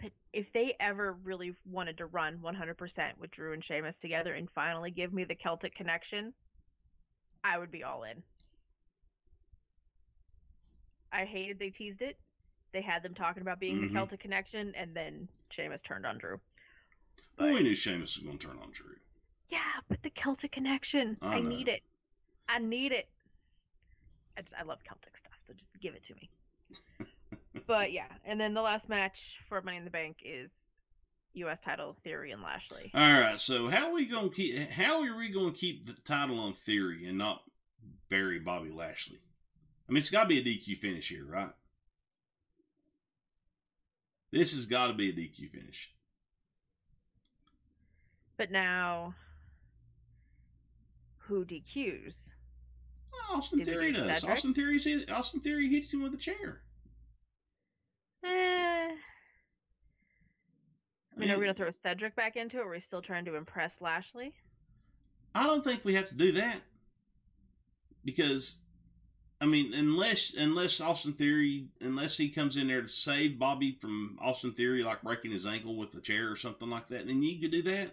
But if they ever really wanted to run 100% with Drew and Sheamus together and finally give me the Celtic connection, I would be all in. I hated they teased it. They had them talking about being Mhm. the Celtic connection, and then Sheamus turned on Drew. Well, we knew Sheamus was going to turn on Drew. Yeah, but the Celtic connection. I I, need it. I need it. I, just, I love Celtic stuff, so just give it to me. but yeah, and then the last match for Money in the Bank is U.S. title Theory and Lashley. All right, so how are we going to keep? How are we to keep the title on Theory and not bury Bobby Lashley? I mean, it's got to be a DQ finish here, right? This has got to be a DQ finish. But now, who DQs? Austin Do we Theory does. Austin Theory. Austin Theory hits him with a chair. Eh. I mean, are we gonna throw Cedric back into it? Or are we still trying to impress Lashley? I don't think we have to do that because, I mean, unless unless Austin Theory, unless he comes in there to save Bobby from Austin Theory, like breaking his ankle with the chair or something like that, then you could do that.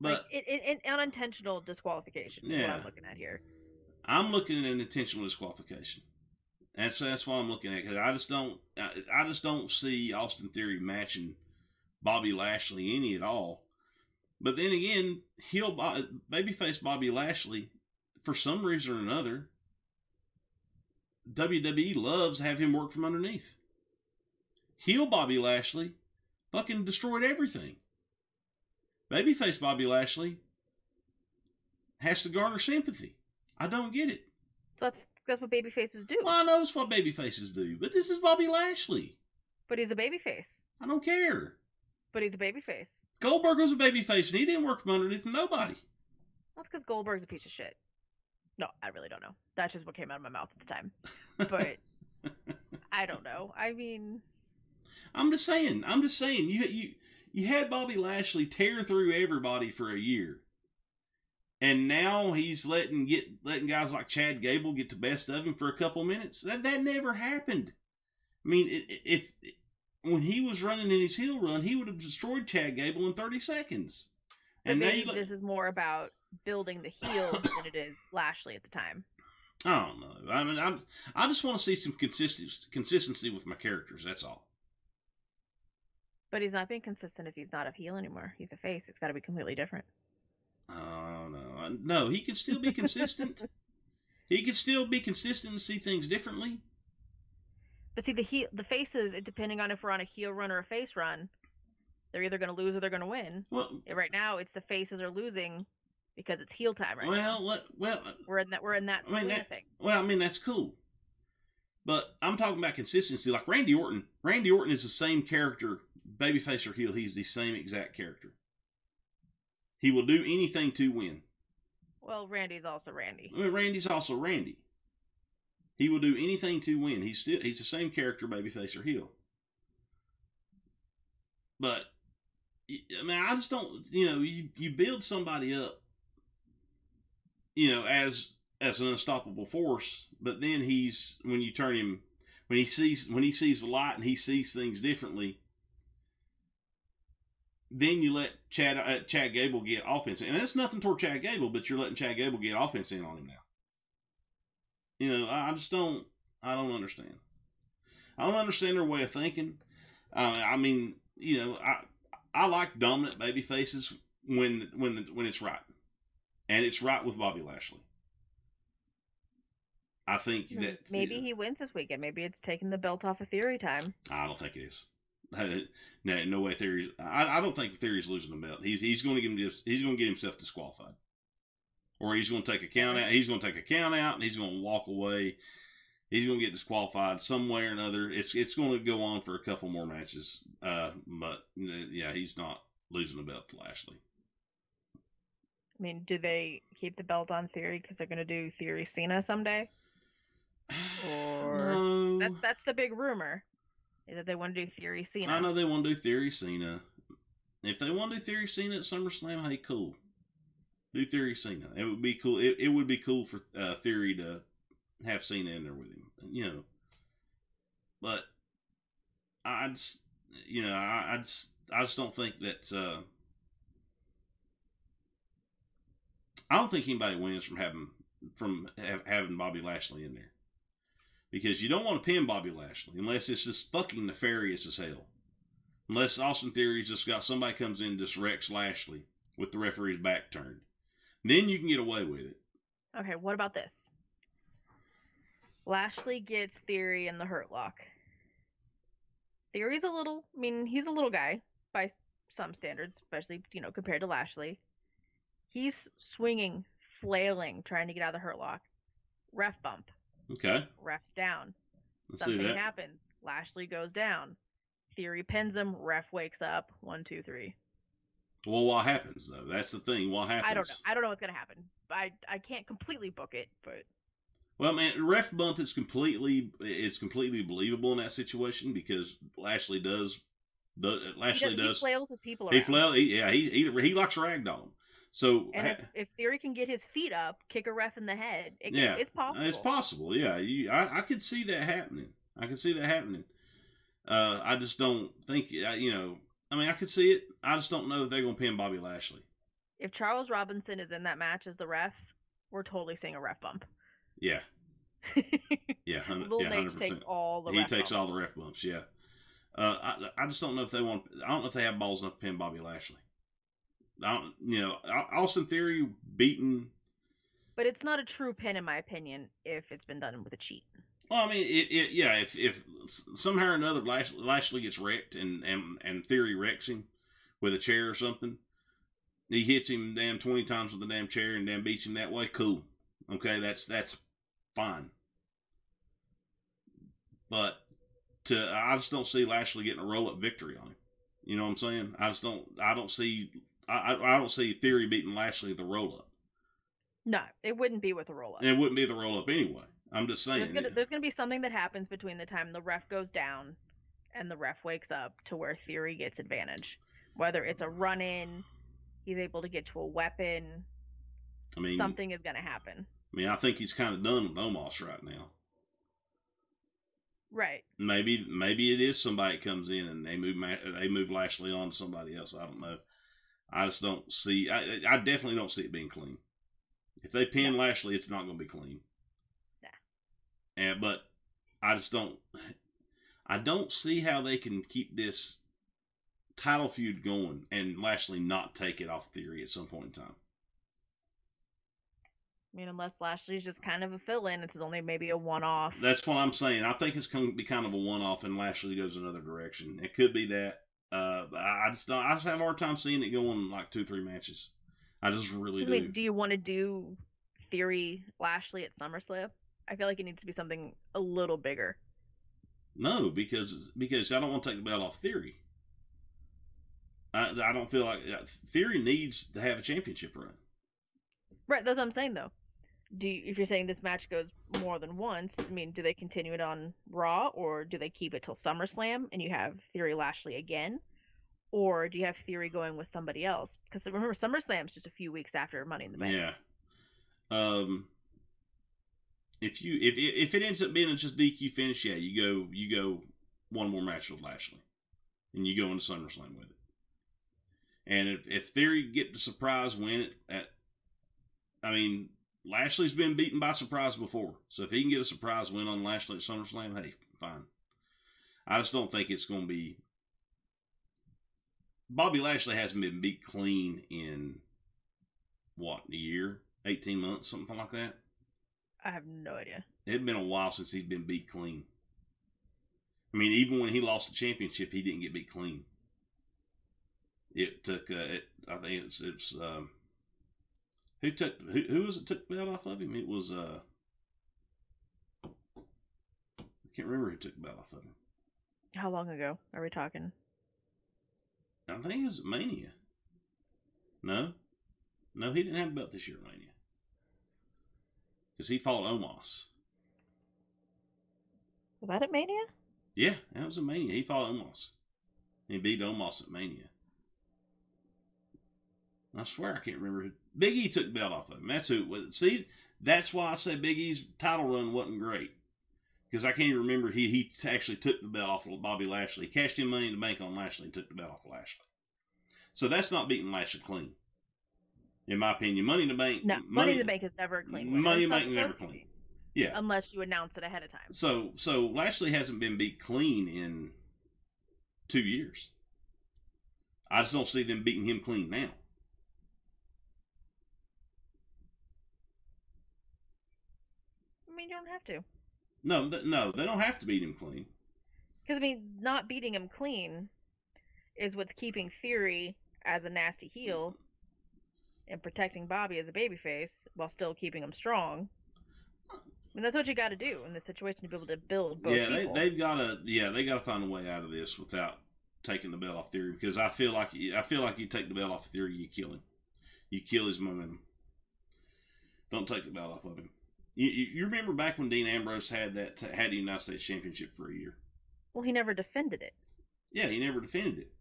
But like, it, it, it, unintentional disqualification is what Yeah. I'm looking at here. I'm looking at an intentional disqualification. That's that's what I'm looking at because I just don't I, I just don't see Austin Theory matching Bobby Lashley any at all. But then again, heel babyface Bobby Lashley, for some reason or another, WWE loves to have him work from underneath. Heel Bobby Lashley fucking destroyed everything. Babyface Bobby Lashley has to garner sympathy. I don't get it. That's that's what baby faces do. Well, I know it's what baby faces do, but this is Bobby Lashley. But he's a baby face. I don't care. But he's a baby face. Goldberg was a baby face, and he didn't work from underneath nobody. That's because Goldberg's a piece of shit. No, I really don't know. That's just what came out of my mouth at the time. But I don't know. I mean, I'm just saying. I'm just saying. You you you had Bobby Lashley tear through everybody for a year, and now he's letting get letting guys like Chad Gable get the best of him for a couple minutes. That that never happened. I mean, if when he was running in his heel run, he would have destroyed Chad Gable in 30 seconds. but And now maybe look, this is more about building the heel than it is Lashley at the time. I don't know. I mean, I'm, I just want to see some consistency, consistency with my characters. That's all. But he's not being consistent if he's not a heel anymore. He's a face. It's got to be completely different. Oh no, no, he can still be consistent. he can still be consistent and see things differently. But see, the heel, the faces, it, depending on if we're on a heel run or a face run, they're either going to lose or they're going to win. Well, Right now, it's the faces are losing because it's heel time right now. well, let, well, We're in that. We're in that I mean, that- thing. well. I mean, that's cool. But I'm talking about consistency. Like Randy Orton. Randy Orton is the same character, babyface or heel. He's the same exact character. He will do anything to win. Well, Randy's also Randy. I mean, Randy's also Randy. He will do anything to win. He's still he's the same character, babyface or heel. But I mean, I just don't. You know, you you build somebody up, you know, as as an unstoppable force, but then he's when you turn him when he sees when he sees the light and he sees things differently. Then you let Chad uh, Chad Gable get offense, and that's nothing toward Chad Gable, but you're letting Chad Gable get offense in on him now. You know, I, just don't. I don't understand. I don't understand their way of thinking. Uh, I mean, you know, I I like dominant baby faces when when the, when it's right, and it's right with Bobby Lashley. I think Hmm, that Maybe you know, he wins this weekend. Maybe it's taking the belt off of Theory time. I don't think it is. No, no way. Theory's. I, I don't think Theory's losing the belt. He's he's going to give him. He's going to get himself disqualified, or he's going to take a count out. He's going to take a count out, and he's going to walk away. He's going to get disqualified some way or another. It's it's going to go on for a couple more matches. Uh, but yeah, he's not losing the belt to Lashley. I mean, do they keep the belt on Theory because they're going to do Theory Cena someday? Or- no, That's that's the big rumor. Is that they want to do Theory Cena? I know they want to do Theory Cena. If they want to do Theory Cena at SummerSlam, hey, cool. Do Theory Cena. It would be cool. It, it would be cool for uh, Theory to have Cena in there with him. You know, but I just, you know, I, I just, I just don't think that. Uh, I don't think anybody wins from having from have, having Bobby Lashley in there because you don't want to pin Bobby Lashley unless it's just fucking nefarious as hell. Unless Austin Theory's just got somebody comes in and just wrecks Lashley with the referee's back turned, then you can get away with it. Okay, what about this? Lashley gets Theory in the Hurt Lock. Theory's a little, I mean, he's a little guy by some standards, especially you know compared to Lashley. He's swinging, flailing, trying to get out of the Hurt Lock. Ref bump. Okay, Ref's down. let's see Something happens. Lashley goes down. Theory pins him. Ref wakes up. One, two, three. Well, what happens though? That's the thing. What happens? I don't know. I don't know what's gonna happen. I I can't completely book it, but Well, man, ref bump is completely is completely believable in that situation because Lashley does the he, Lashley does, he flails his people around. he flails. he, yeah he, he he likes ragdoll him. So And if, if Theory can get his feet up, kick a ref in the head, it, Yeah, it's possible. it's possible. Yeah, you, I I could see that happening. I could see that happening. Uh, I just don't think you know. I mean, I could see it. I just don't know if they're gonna pin Bobby Lashley. If Charles Robinson is in that match as the ref, we're totally seeing a ref bump. Yeah, yeah, yeah, hundred percent. He takes bumps. all the ref bumps. Yeah. Uh, I, I just don't know if they want. I don't know if they have balls enough to pin Bobby Lashley. I don't, you know, Au- Austin Theory beaten. But it's not a true pin, in my opinion, if it's been done with a cheat. Well, I mean, it, it yeah. If if somehow or another Lash, Lashley gets wrecked and and and Theory wrecks him with a chair or something, he hits him damn twenty times with the damn chair and then beats him that way. Cool, okay, that's that's fine. But to I just don't see Lashley getting a roll up victory on him. You know what I'm saying? I just don't. I don't see. I I, don't see Theory beating Lashley with the roll up. No, it wouldn't be with a roll up. And it wouldn't be the roll up anyway. I'm just saying. There's gonna, there's gonna be something that happens between the time the ref goes down and the ref wakes up to where Theory gets advantage. Whether it's a run in, he's able to get to a weapon, I mean, something is gonna happen. I mean, I think he's kind of done with Omos right now. Right. Maybe, maybe it is somebody comes in and they move they move Lashley on to somebody else. I don't know. I just don't see. I, I definitely don't see it being clean. If they pin Lashley, it's not going to be clean. And but I just don't. I don't see how they can keep this title feud going and Lashley not take it off Theory at some point in time. I mean, unless Lashley's just kind of a fill in, it's only maybe a one off. That's what I'm saying. I think it's going to be kind of a one off, and Lashley goes another direction. It could be that. Uh, I just don't, I just have a hard time seeing it going like two three matches. I just really I do. mean, do you want to do Theory Lashley at SummerSlam? I feel like it needs to be something a little bigger. No, because because I don't want to take the belt off Theory. I I don't feel like Theory needs to have a championship run. Right, that's what I'm saying though. Do you, if you're saying this match goes more than once, I mean, do they continue it on Raw or do they keep it till SummerSlam and you have Theory Lashley again? Or do you have Theory going with somebody else? Because remember, SummerSlam's just a few weeks after Money in the Bank. Yeah. Um. If you if if it ends up being a just DQ finish, yeah, you go you go one more match with Lashley, and you go into SummerSlam with it. And if if Theory get the surprise win at, I mean Lashley's been beaten by surprise before, so if he can get a surprise win on Lashley at SummerSlam, hey, fine. I just don't think it's going to be. Bobby Lashley hasn't been beat clean in what a year, eighteen months, something like that. I have no idea. It'd been a while since he'd been beat clean. I mean, even when he lost the championship, he didn't get beat clean. It took, uh, it, I think it's, it's, um, who took, who, who was it took the belt off of him? It was, uh, I can't remember who took the belt off of him. How long ago are we talking? I think it was Mania. No, no, he didn't have a belt this year Mania because he fought Omos. Was that at Mania? Yeah, that was a Mania. He fought Omos. He beat Omos at Mania. I swear I can't remember who. Big E took the belt off of him. That's who it was. See, that's why I say Big E's title run wasn't great. because I can't even remember he he actually took the belt off of Bobby Lashley. He cashed in Money in the Bank on Lashley and took the belt off of Lashley. So that's not beating Lashley clean, in my opinion. Money in the Bank, No, Money in the Bank is never a clean. win. Money in the Bank is never clean. Yeah. unless you announce it ahead of time. So so Lashley hasn't been beat clean in two years. I just don't see them beating him clean now. I mean, you don't have to. No, th- no, they don't have to beat him clean. Because I mean, not beating him clean is what's keeping Theory as a nasty heel and protecting Bobby as a babyface while still keeping him strong. Mean, that's what you got to do in this situation to be able to build both yeah, they, they've got to. Yeah, they got to find a way out of this without taking the belt off Theory because I feel like I feel like you take the belt off Theory, you kill him. You kill his momentum. Don't take the belt off of him. You, you, you remember back when Dean Ambrose had that had the United States Championship for a year? Well, he never defended it. Yeah, he never defended it,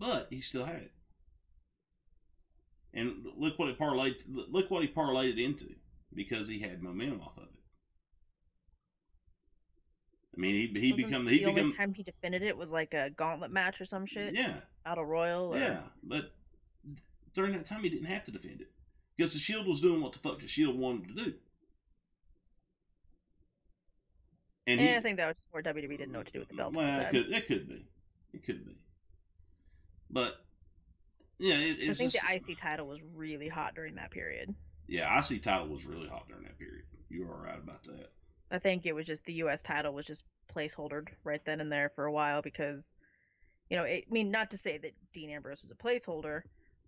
but he still had it. And look what it parlayed. Look what he parlayed it into because he had momentum off of it. I mean, he he Wasn't become the he only time he defended it was like a gauntlet match or some shit. yeah Battle Royal. Or... yeah, but during that time he didn't have to defend it because the Shield was doing what the fuck the Shield wanted to do. And And he, eh, I think that was where WWE didn't know what to do with the belt. Well, it could it could be, it could be, but yeah, it, I think just, the IC title was really hot during that period. yeah. IC title was really hot during that period. You are right about that. I think it was just the U.S. title was just placeholdered right then and there for a while because, you know, it, I mean, not to say that Dean Ambrose was a placeholder,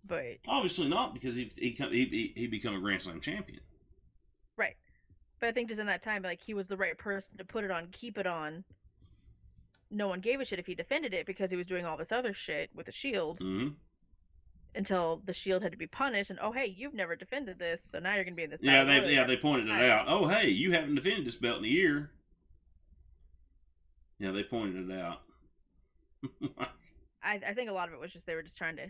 but Obviously not because he he he he, become a Grand Slam champion. right. But I think just in that time, like he was the right person to put it on, keep it on. No one gave a shit if he defended it because he was doing all this other shit with the Shield hmm until the Shield had to be punished. And oh hey, you've never defended this, so now you're gonna be in this. Yeah, they royal. yeah they pointed it out. Oh hey, you haven't defended this belt in a year. Yeah, they pointed it out. I, I think a lot of it was just they were just trying to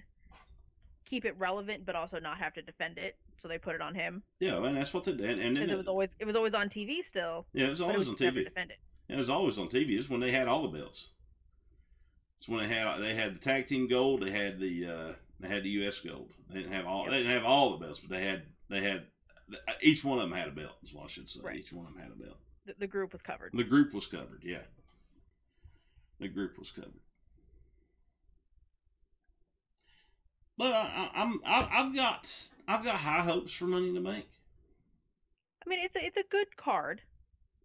keep it relevant, but also not have to defend it. So they put it on him yeah, and that's what they did. And, and then it was always it was always on TV still. yeah, it was but it always was on TV. defended. It was always on TV. It's when they had all the belts. It's when they had they had the tag team gold. They had the uh, they had the U.S. gold. They didn't have all. Yep. They didn't have all the belts, but they had they had each one of them had a belt. Is what I should say. Right. Each one of them had a belt. The, the group was covered. The group was covered. Yeah, the group was covered. But I, I'm I, I've got I've got high hopes for Money in the Bank. I mean, it's a it's a good card.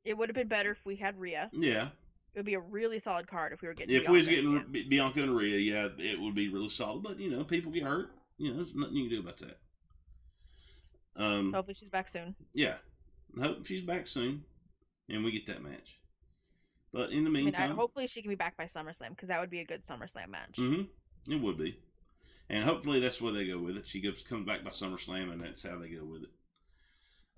It would have been better if we had Rhea. Yeah, It would be a really solid card if we were getting. if we was getting. Bianca and Rhea, yeah, it would be really solid. But you know, people get hurt. You know, there's nothing you can do about that. Um, Hopefully she's back soon. yeah, I hope she's back soon, and we get that match. But in the I mean, I, meantime, hopefully she can be back by SummerSlam because that would be a good SummerSlam match. Mm-hmm. It would be, and hopefully that's where they go with it. She goes comes back by SummerSlam, and that's how they go with it.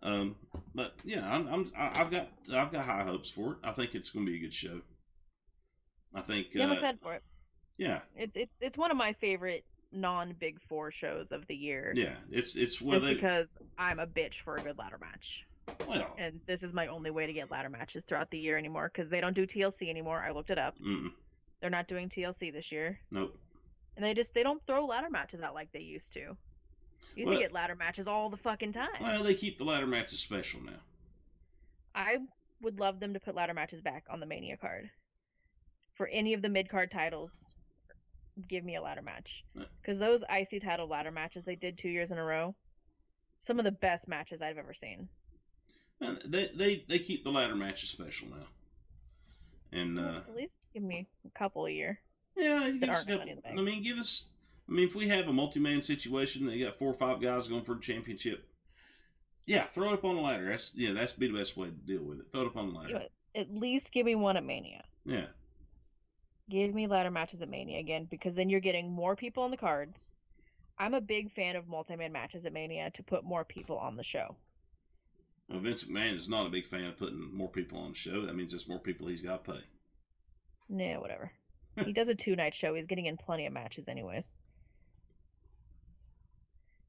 Um, but yeah, I'm, I'm I've got I've got high hopes for it. I think it's going to be a good show. I think, Yeah, I'm uh, for it. yeah, It's it's it's one of my favorite non Big Four shows of the year. yeah, it's it's where they because I'm a bitch for a good ladder match. well, and this is my only way to get ladder matches throughout the year anymore because they don't do TLC anymore. I looked it up; mm, they're not doing TLC this year, nope. and they just they don't throw ladder matches out like they used to. You Well- get ladder matches all the fucking time. Well, they keep the ladder matches special now. I would love them to put ladder matches back on the Mania card for any of the mid card titles. Give me a ladder match because those IC title ladder matches they did two years in a row, some of the best matches I've ever seen. They they they keep the ladder matches special now. And uh, At least give me a couple a year. Yeah, give us a couple, Money in the Bank. I mean, give us. I mean, if we have a multi-man situation, they got four or five guys going for a championship. Yeah, throw it up on the ladder. That's yeah, that's be the best way to deal with it. Throw it up on the ladder. At least give me one at Mania. Yeah, Give me ladder matches at Mania again because then you're getting more people on the cards. I'm a big fan of multi-man matches at Mania to put more people on the show. well, Vince McMahon is not a big fan of putting more people on the show. That means it's more people he's got to pay. Nah, whatever. he does a two-night show. He's getting in plenty of matches anyways.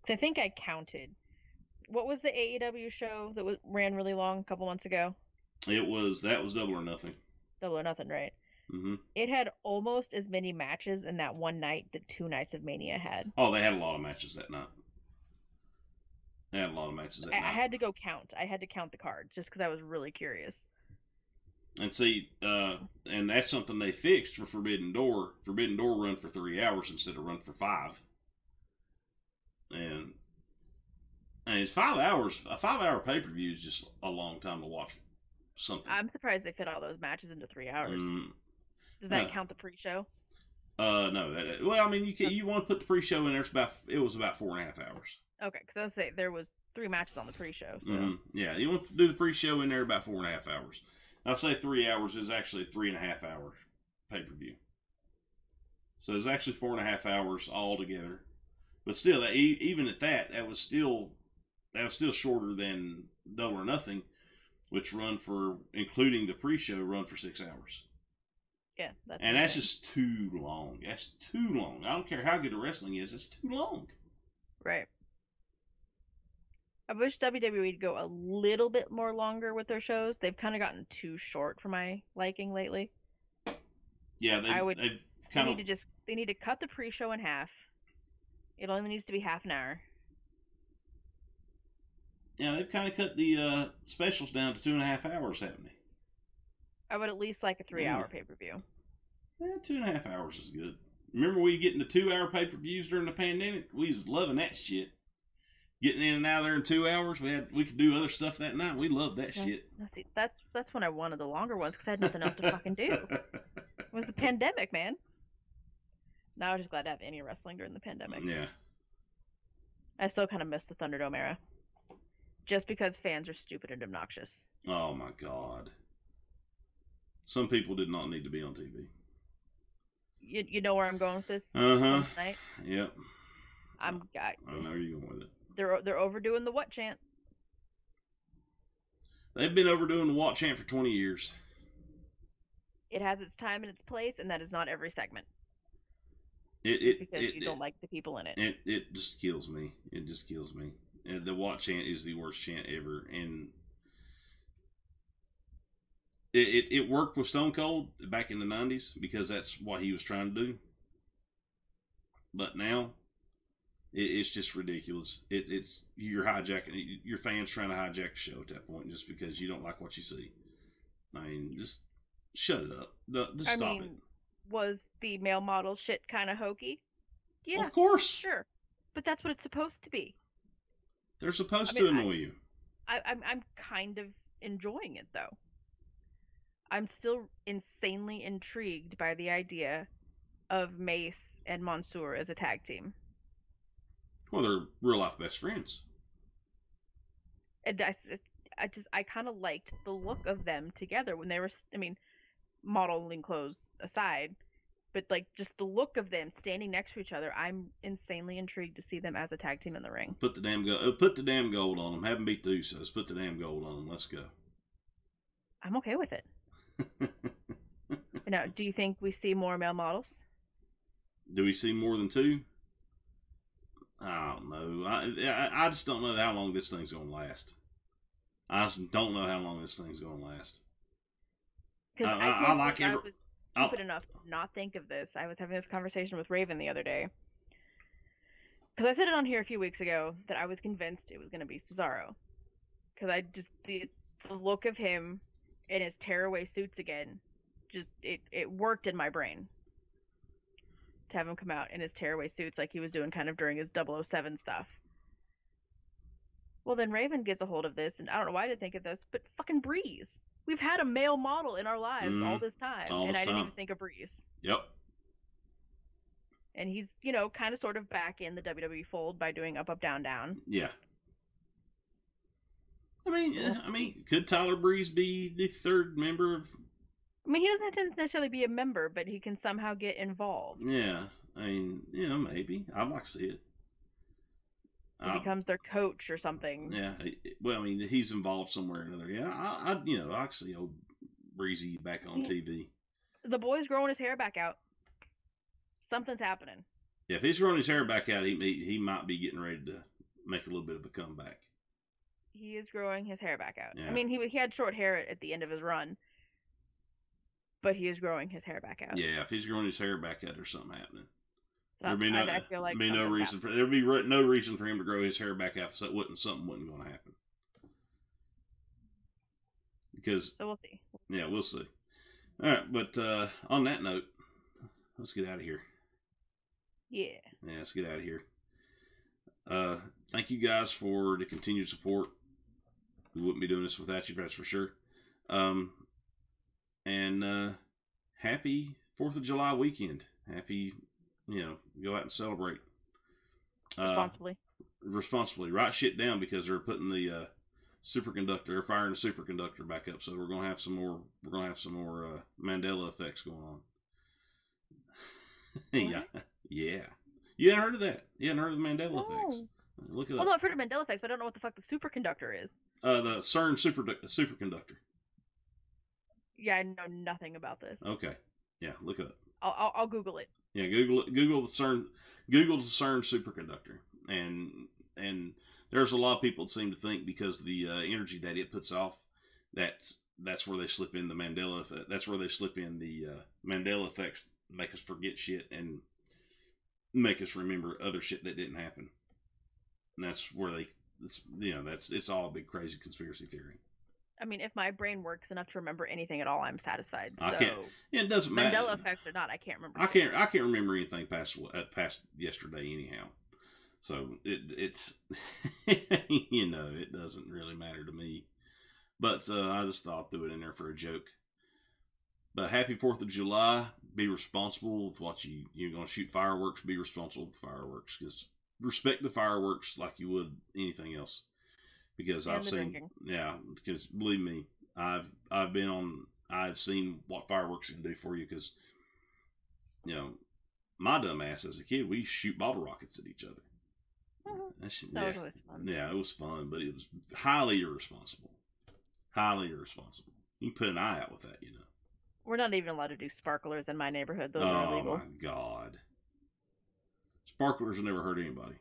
I think I counted. What was the AEW show that was ran really long a couple months ago? It was that was double or nothing. Double or Nothing, right? Mm-hmm. It had almost as many matches in that one night that two nights of Mania had. Oh, they had a lot of matches that night. They had a lot of matches that I, I had to go count. I had to count the cards just because I was really curious. And see, uh, and that's something they fixed for Forbidden Door. Forbidden Door run for three hours instead of run for five. And and it's five hours. A five hour pay per view is just a long time to watch something. I'm surprised they fit all those matches into three hours. Mm, Does that no. count the pre-show? uh, no, that well, I mean, you can you want to put the pre show in there. It's about it was about four and a half hours. Okay, because I was say there was three matches on the pre-show. So. hmm Yeah, you want to do the pre show in there about four and a half hours. I'd say three hours is actually three and a half hour pay per view. So it's actually four and a half hours all together. But still, that, even at that, that was still that was still shorter than Double or Nothing, which run for including the pre show run for six hours. Yeah, that's And that's just too long. That's too long. I don't care how good the wrestling is, it's too long. right. I wish WWE would go a little bit more longer with their shows. They've kind of gotten too short for my liking lately. Yeah, they, I would- they've They kind need of to just they need to cut the pre-show in half. It only needs to be half an hour. yeah they've kind of cut the uh, specials down to two and a half hours, haven't they? I would at least like a three-hour Yeah. pay-per-view. Eh, two and a half hours is good. Remember we getting the two hour pay per views during the pandemic? We was loving that shit. Getting in and out of there in two hours. We had we could do other stuff that night. We loved that Yeah. shit. Now, see, that's that's when I wanted the longer ones because I had nothing else to fucking do. It was the pandemic, man. Now I'm just glad to have any wrestling during the pandemic. yeah. I still kind of miss the Thunderdome era, just because fans are stupid and obnoxious. Oh my god. Some people did not need to be on TV. You you know where I'm going with this Uh huh. tonight? Yep. I'm I, I know where you're going with it. they're they're overdoing the what chant. They've been overdoing the Walk Chant for 20 years. It has its time and its place, and that is not every segment It it because it, you don't like the people in it. it it just kills me. It just kills me. And the Walk Chant is the worst chant ever, and it, it it worked with Stone Cold back in the 90s because that's what he was trying to do. But now, it, it's just ridiculous. It, it's you're hijacking your fans trying to hijack the show at that point just because you don't like what you see. I mean, just shut it up. Just I stop mean, was the male model shit kind of hokey? Yeah, Of course, sure, but that's what it's supposed to be. they're supposed I mean, to I- annoy you. I, I'm I'm kind of enjoying it though. I'm still insanely intrigued by the idea of Mace and Mansoor as a tag team. Well, they're real life best friends. And I, I just I kind of liked the look of them together when they were. I mean, modeling clothes aside, but like just the look of them standing next to each other. I'm insanely intrigued to see them as a tag team in the ring. Put the damn gold. Uh, put the damn gold on them. Have them beat the Usos. Put the damn gold on them. Let's go. I'm okay with it. Now, do you think we see more male models? Do we see more than two? I don't know. I, I I just don't know how long this thing's gonna last. I just don't know how long this thing's gonna last. Because I- I, I- like every- I was I'll- stupid enough to not think of this. I was having this conversation with Raven the other day. Because I said it on here a few weeks ago that I was convinced it was going to be Cesaro. Because I just the, the look of him in his tearaway suits again, just it it worked in my brain. To have him come out in his tearaway suits like he was doing kind of during his 007 stuff. Well, then Raven gets a hold of this, and I don't know why I didn't think of this, but fucking Breeze. We've had a male model in our lives all Mhm. this time, All and this I didn't time. even think of Breeze. Yep. And he's, you know, kind of sort of back in the WWE fold by doing up, up, down, down. Yeah. I mean, eh, I mean, could Tyler Breeze be the third member of? I mean, he doesn't have to necessarily be a member, but he can somehow get involved. Yeah. I mean, you know, maybe I'd like to see it. He I- becomes their coach or something. Yeah, well, I mean, he's involved somewhere or another. Yeah, I, I you know, I see old Breezy back on Yeah. TV. The boy's growing his hair back out. Something's happening. Yeah, if he's growing his hair back out, he he, he might be getting ready to make a little bit of a comeback. he is growing his hair back out. Yeah. I mean, he he had short hair at the end of his run, but he is growing his hair back out. Yeah, if he's growing his hair back out, there's something happening. So There'd be no, I, I feel like be no reason for there'd be re- no reason for him to grow his hair back out. So that wouldn't something wasn't going to happen. Because. So we'll see. yeah, we'll see. All right, but uh, on that note, let's get out of here. Yeah. Yeah, let's get out of here. Uh, thank you guys for the continued support. We wouldn't be doing this without you, that's for sure. Um, and uh, happy Fourth of July weekend. Happy, you know, go out and celebrate. Uh, Responsibly. responsibly. Write shit down because they're putting the uh, superconductor, they're firing the superconductor back up. So we're gonna have some more. We're gonna have some more uh, Mandela effects going on. yeah, yeah. You hadn't heard of that? You hadn't heard of the Mandela effects? No. Look it Well, up. no, I've heard of Mandela effects, but I don't know what the fuck the superconductor is. Uh, the CERN super superconductor. Yeah, I know nothing about this. Okay, yeah, look it up. I'll, I'll I'll Google it. Yeah, Google. Google the CERN. Google the CERN superconductor, and and there's a lot of people that seem to think because the uh, energy that it puts off, that's that's where they slip in the Mandela effect. That's where they slip in the uh, Mandela effects, make us forget shit and make us remember other shit that didn't happen. And that's where they, you know, that's it's all a big crazy conspiracy theory. I mean, if my brain works enough to remember anything at all, I'm satisfied. I so can't- Yeah, it doesn't matter. Mandela effect or not, I can't remember. I can't I can't remember anything past uh, past yesterday anyhow. So it it's you know it doesn't really matter to me. But uh, I just thought I'd it in there for a joke. But happy Fourth of July. Be responsible with what you you're gonna shoot fireworks. Be responsible with fireworks because respect the fireworks like you would anything else. Because And I've seen drinking. yeah. Because believe me, I've I've been on I've seen what fireworks can do for you because you know, my dumb ass as a kid, we shoot bottle rockets at each other. Mhm. That's, That yeah, was fun. yeah, it was fun, but it was highly irresponsible. Highly irresponsible. You can put an eye out with that, you know. We're not even allowed to do sparklers in my neighborhood. Those are oh illegal. my god, sparklers never hurt anybody.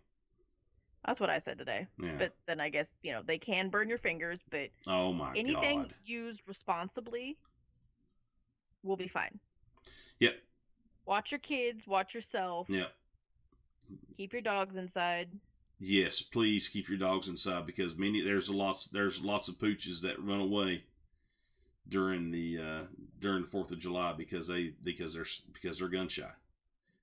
That's what I said today. Yeah. But then I guess you know they can burn your fingers, but oh my anything god. used responsibly will be fine. Yep. Watch your kids. Watch yourself. Yep. Keep your dogs inside. Yes, please keep your dogs inside because many there's a lots there's lots of pooches that run away during the uh during the Fourth of July because they because they're because they're gun shy.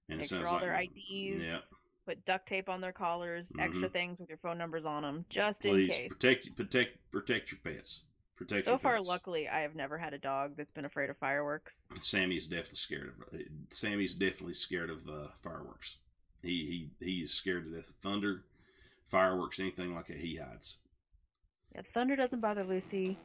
And Make it sounds all like their IDs. yeah. Put duct tape on their collars. Extra Mhm. things with your phone numbers on them, just Please in case. protect protect protect your pets. Protect So far, pets. luckily, I have never had a dog that's been afraid of fireworks. Sammy is definitely scared of Sammy's definitely scared of uh, fireworks. He he he is scared to death of thunder, fireworks, anything like that. He hides. Yeah, thunder doesn't bother Lucy.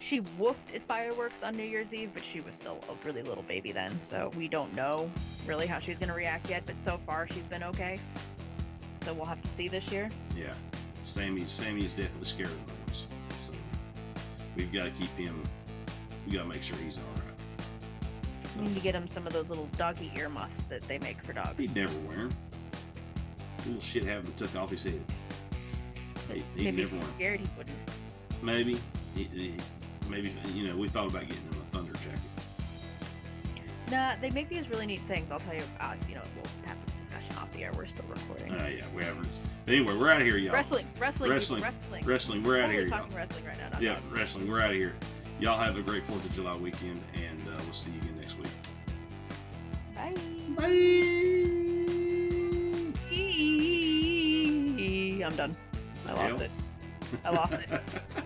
She whooped at fireworks on New Year's Eve, but she was still a really little baby then, so we don't know really how she's gonna react yet. But so far, she's been okay. So we'll have to see this year. Yeah, Sammy Sammy is definitely scared of those. So we've got to keep him. We got to make sure he's all right. We need to get him some of those little doggy earmuffs that they make for dogs. He'd never wear them. Little shit having took off his head. He, he'd Maybe never if wear he's 'em. scared, he wouldn't. Maybe. He, he- maybe you know we thought about getting him a thunder jacket. Nah, they make these really neat things. I'll tell you. Uh, you know, we'll have this discussion off the air. We're still recording. Uh, yeah, we haven't. Anyway, we're out of here, y'all. Wrestling, wrestling, Wrestling. wrestling. Wrestling, we're out of here, y'all. talking wrestling right now. Yeah, dogs. wrestling. We're out of here. Y'all have a great Fourth of July weekend, and uh, we'll see you again next week. Bye. Bye. I'm done. I lost Hell. it. I lost it.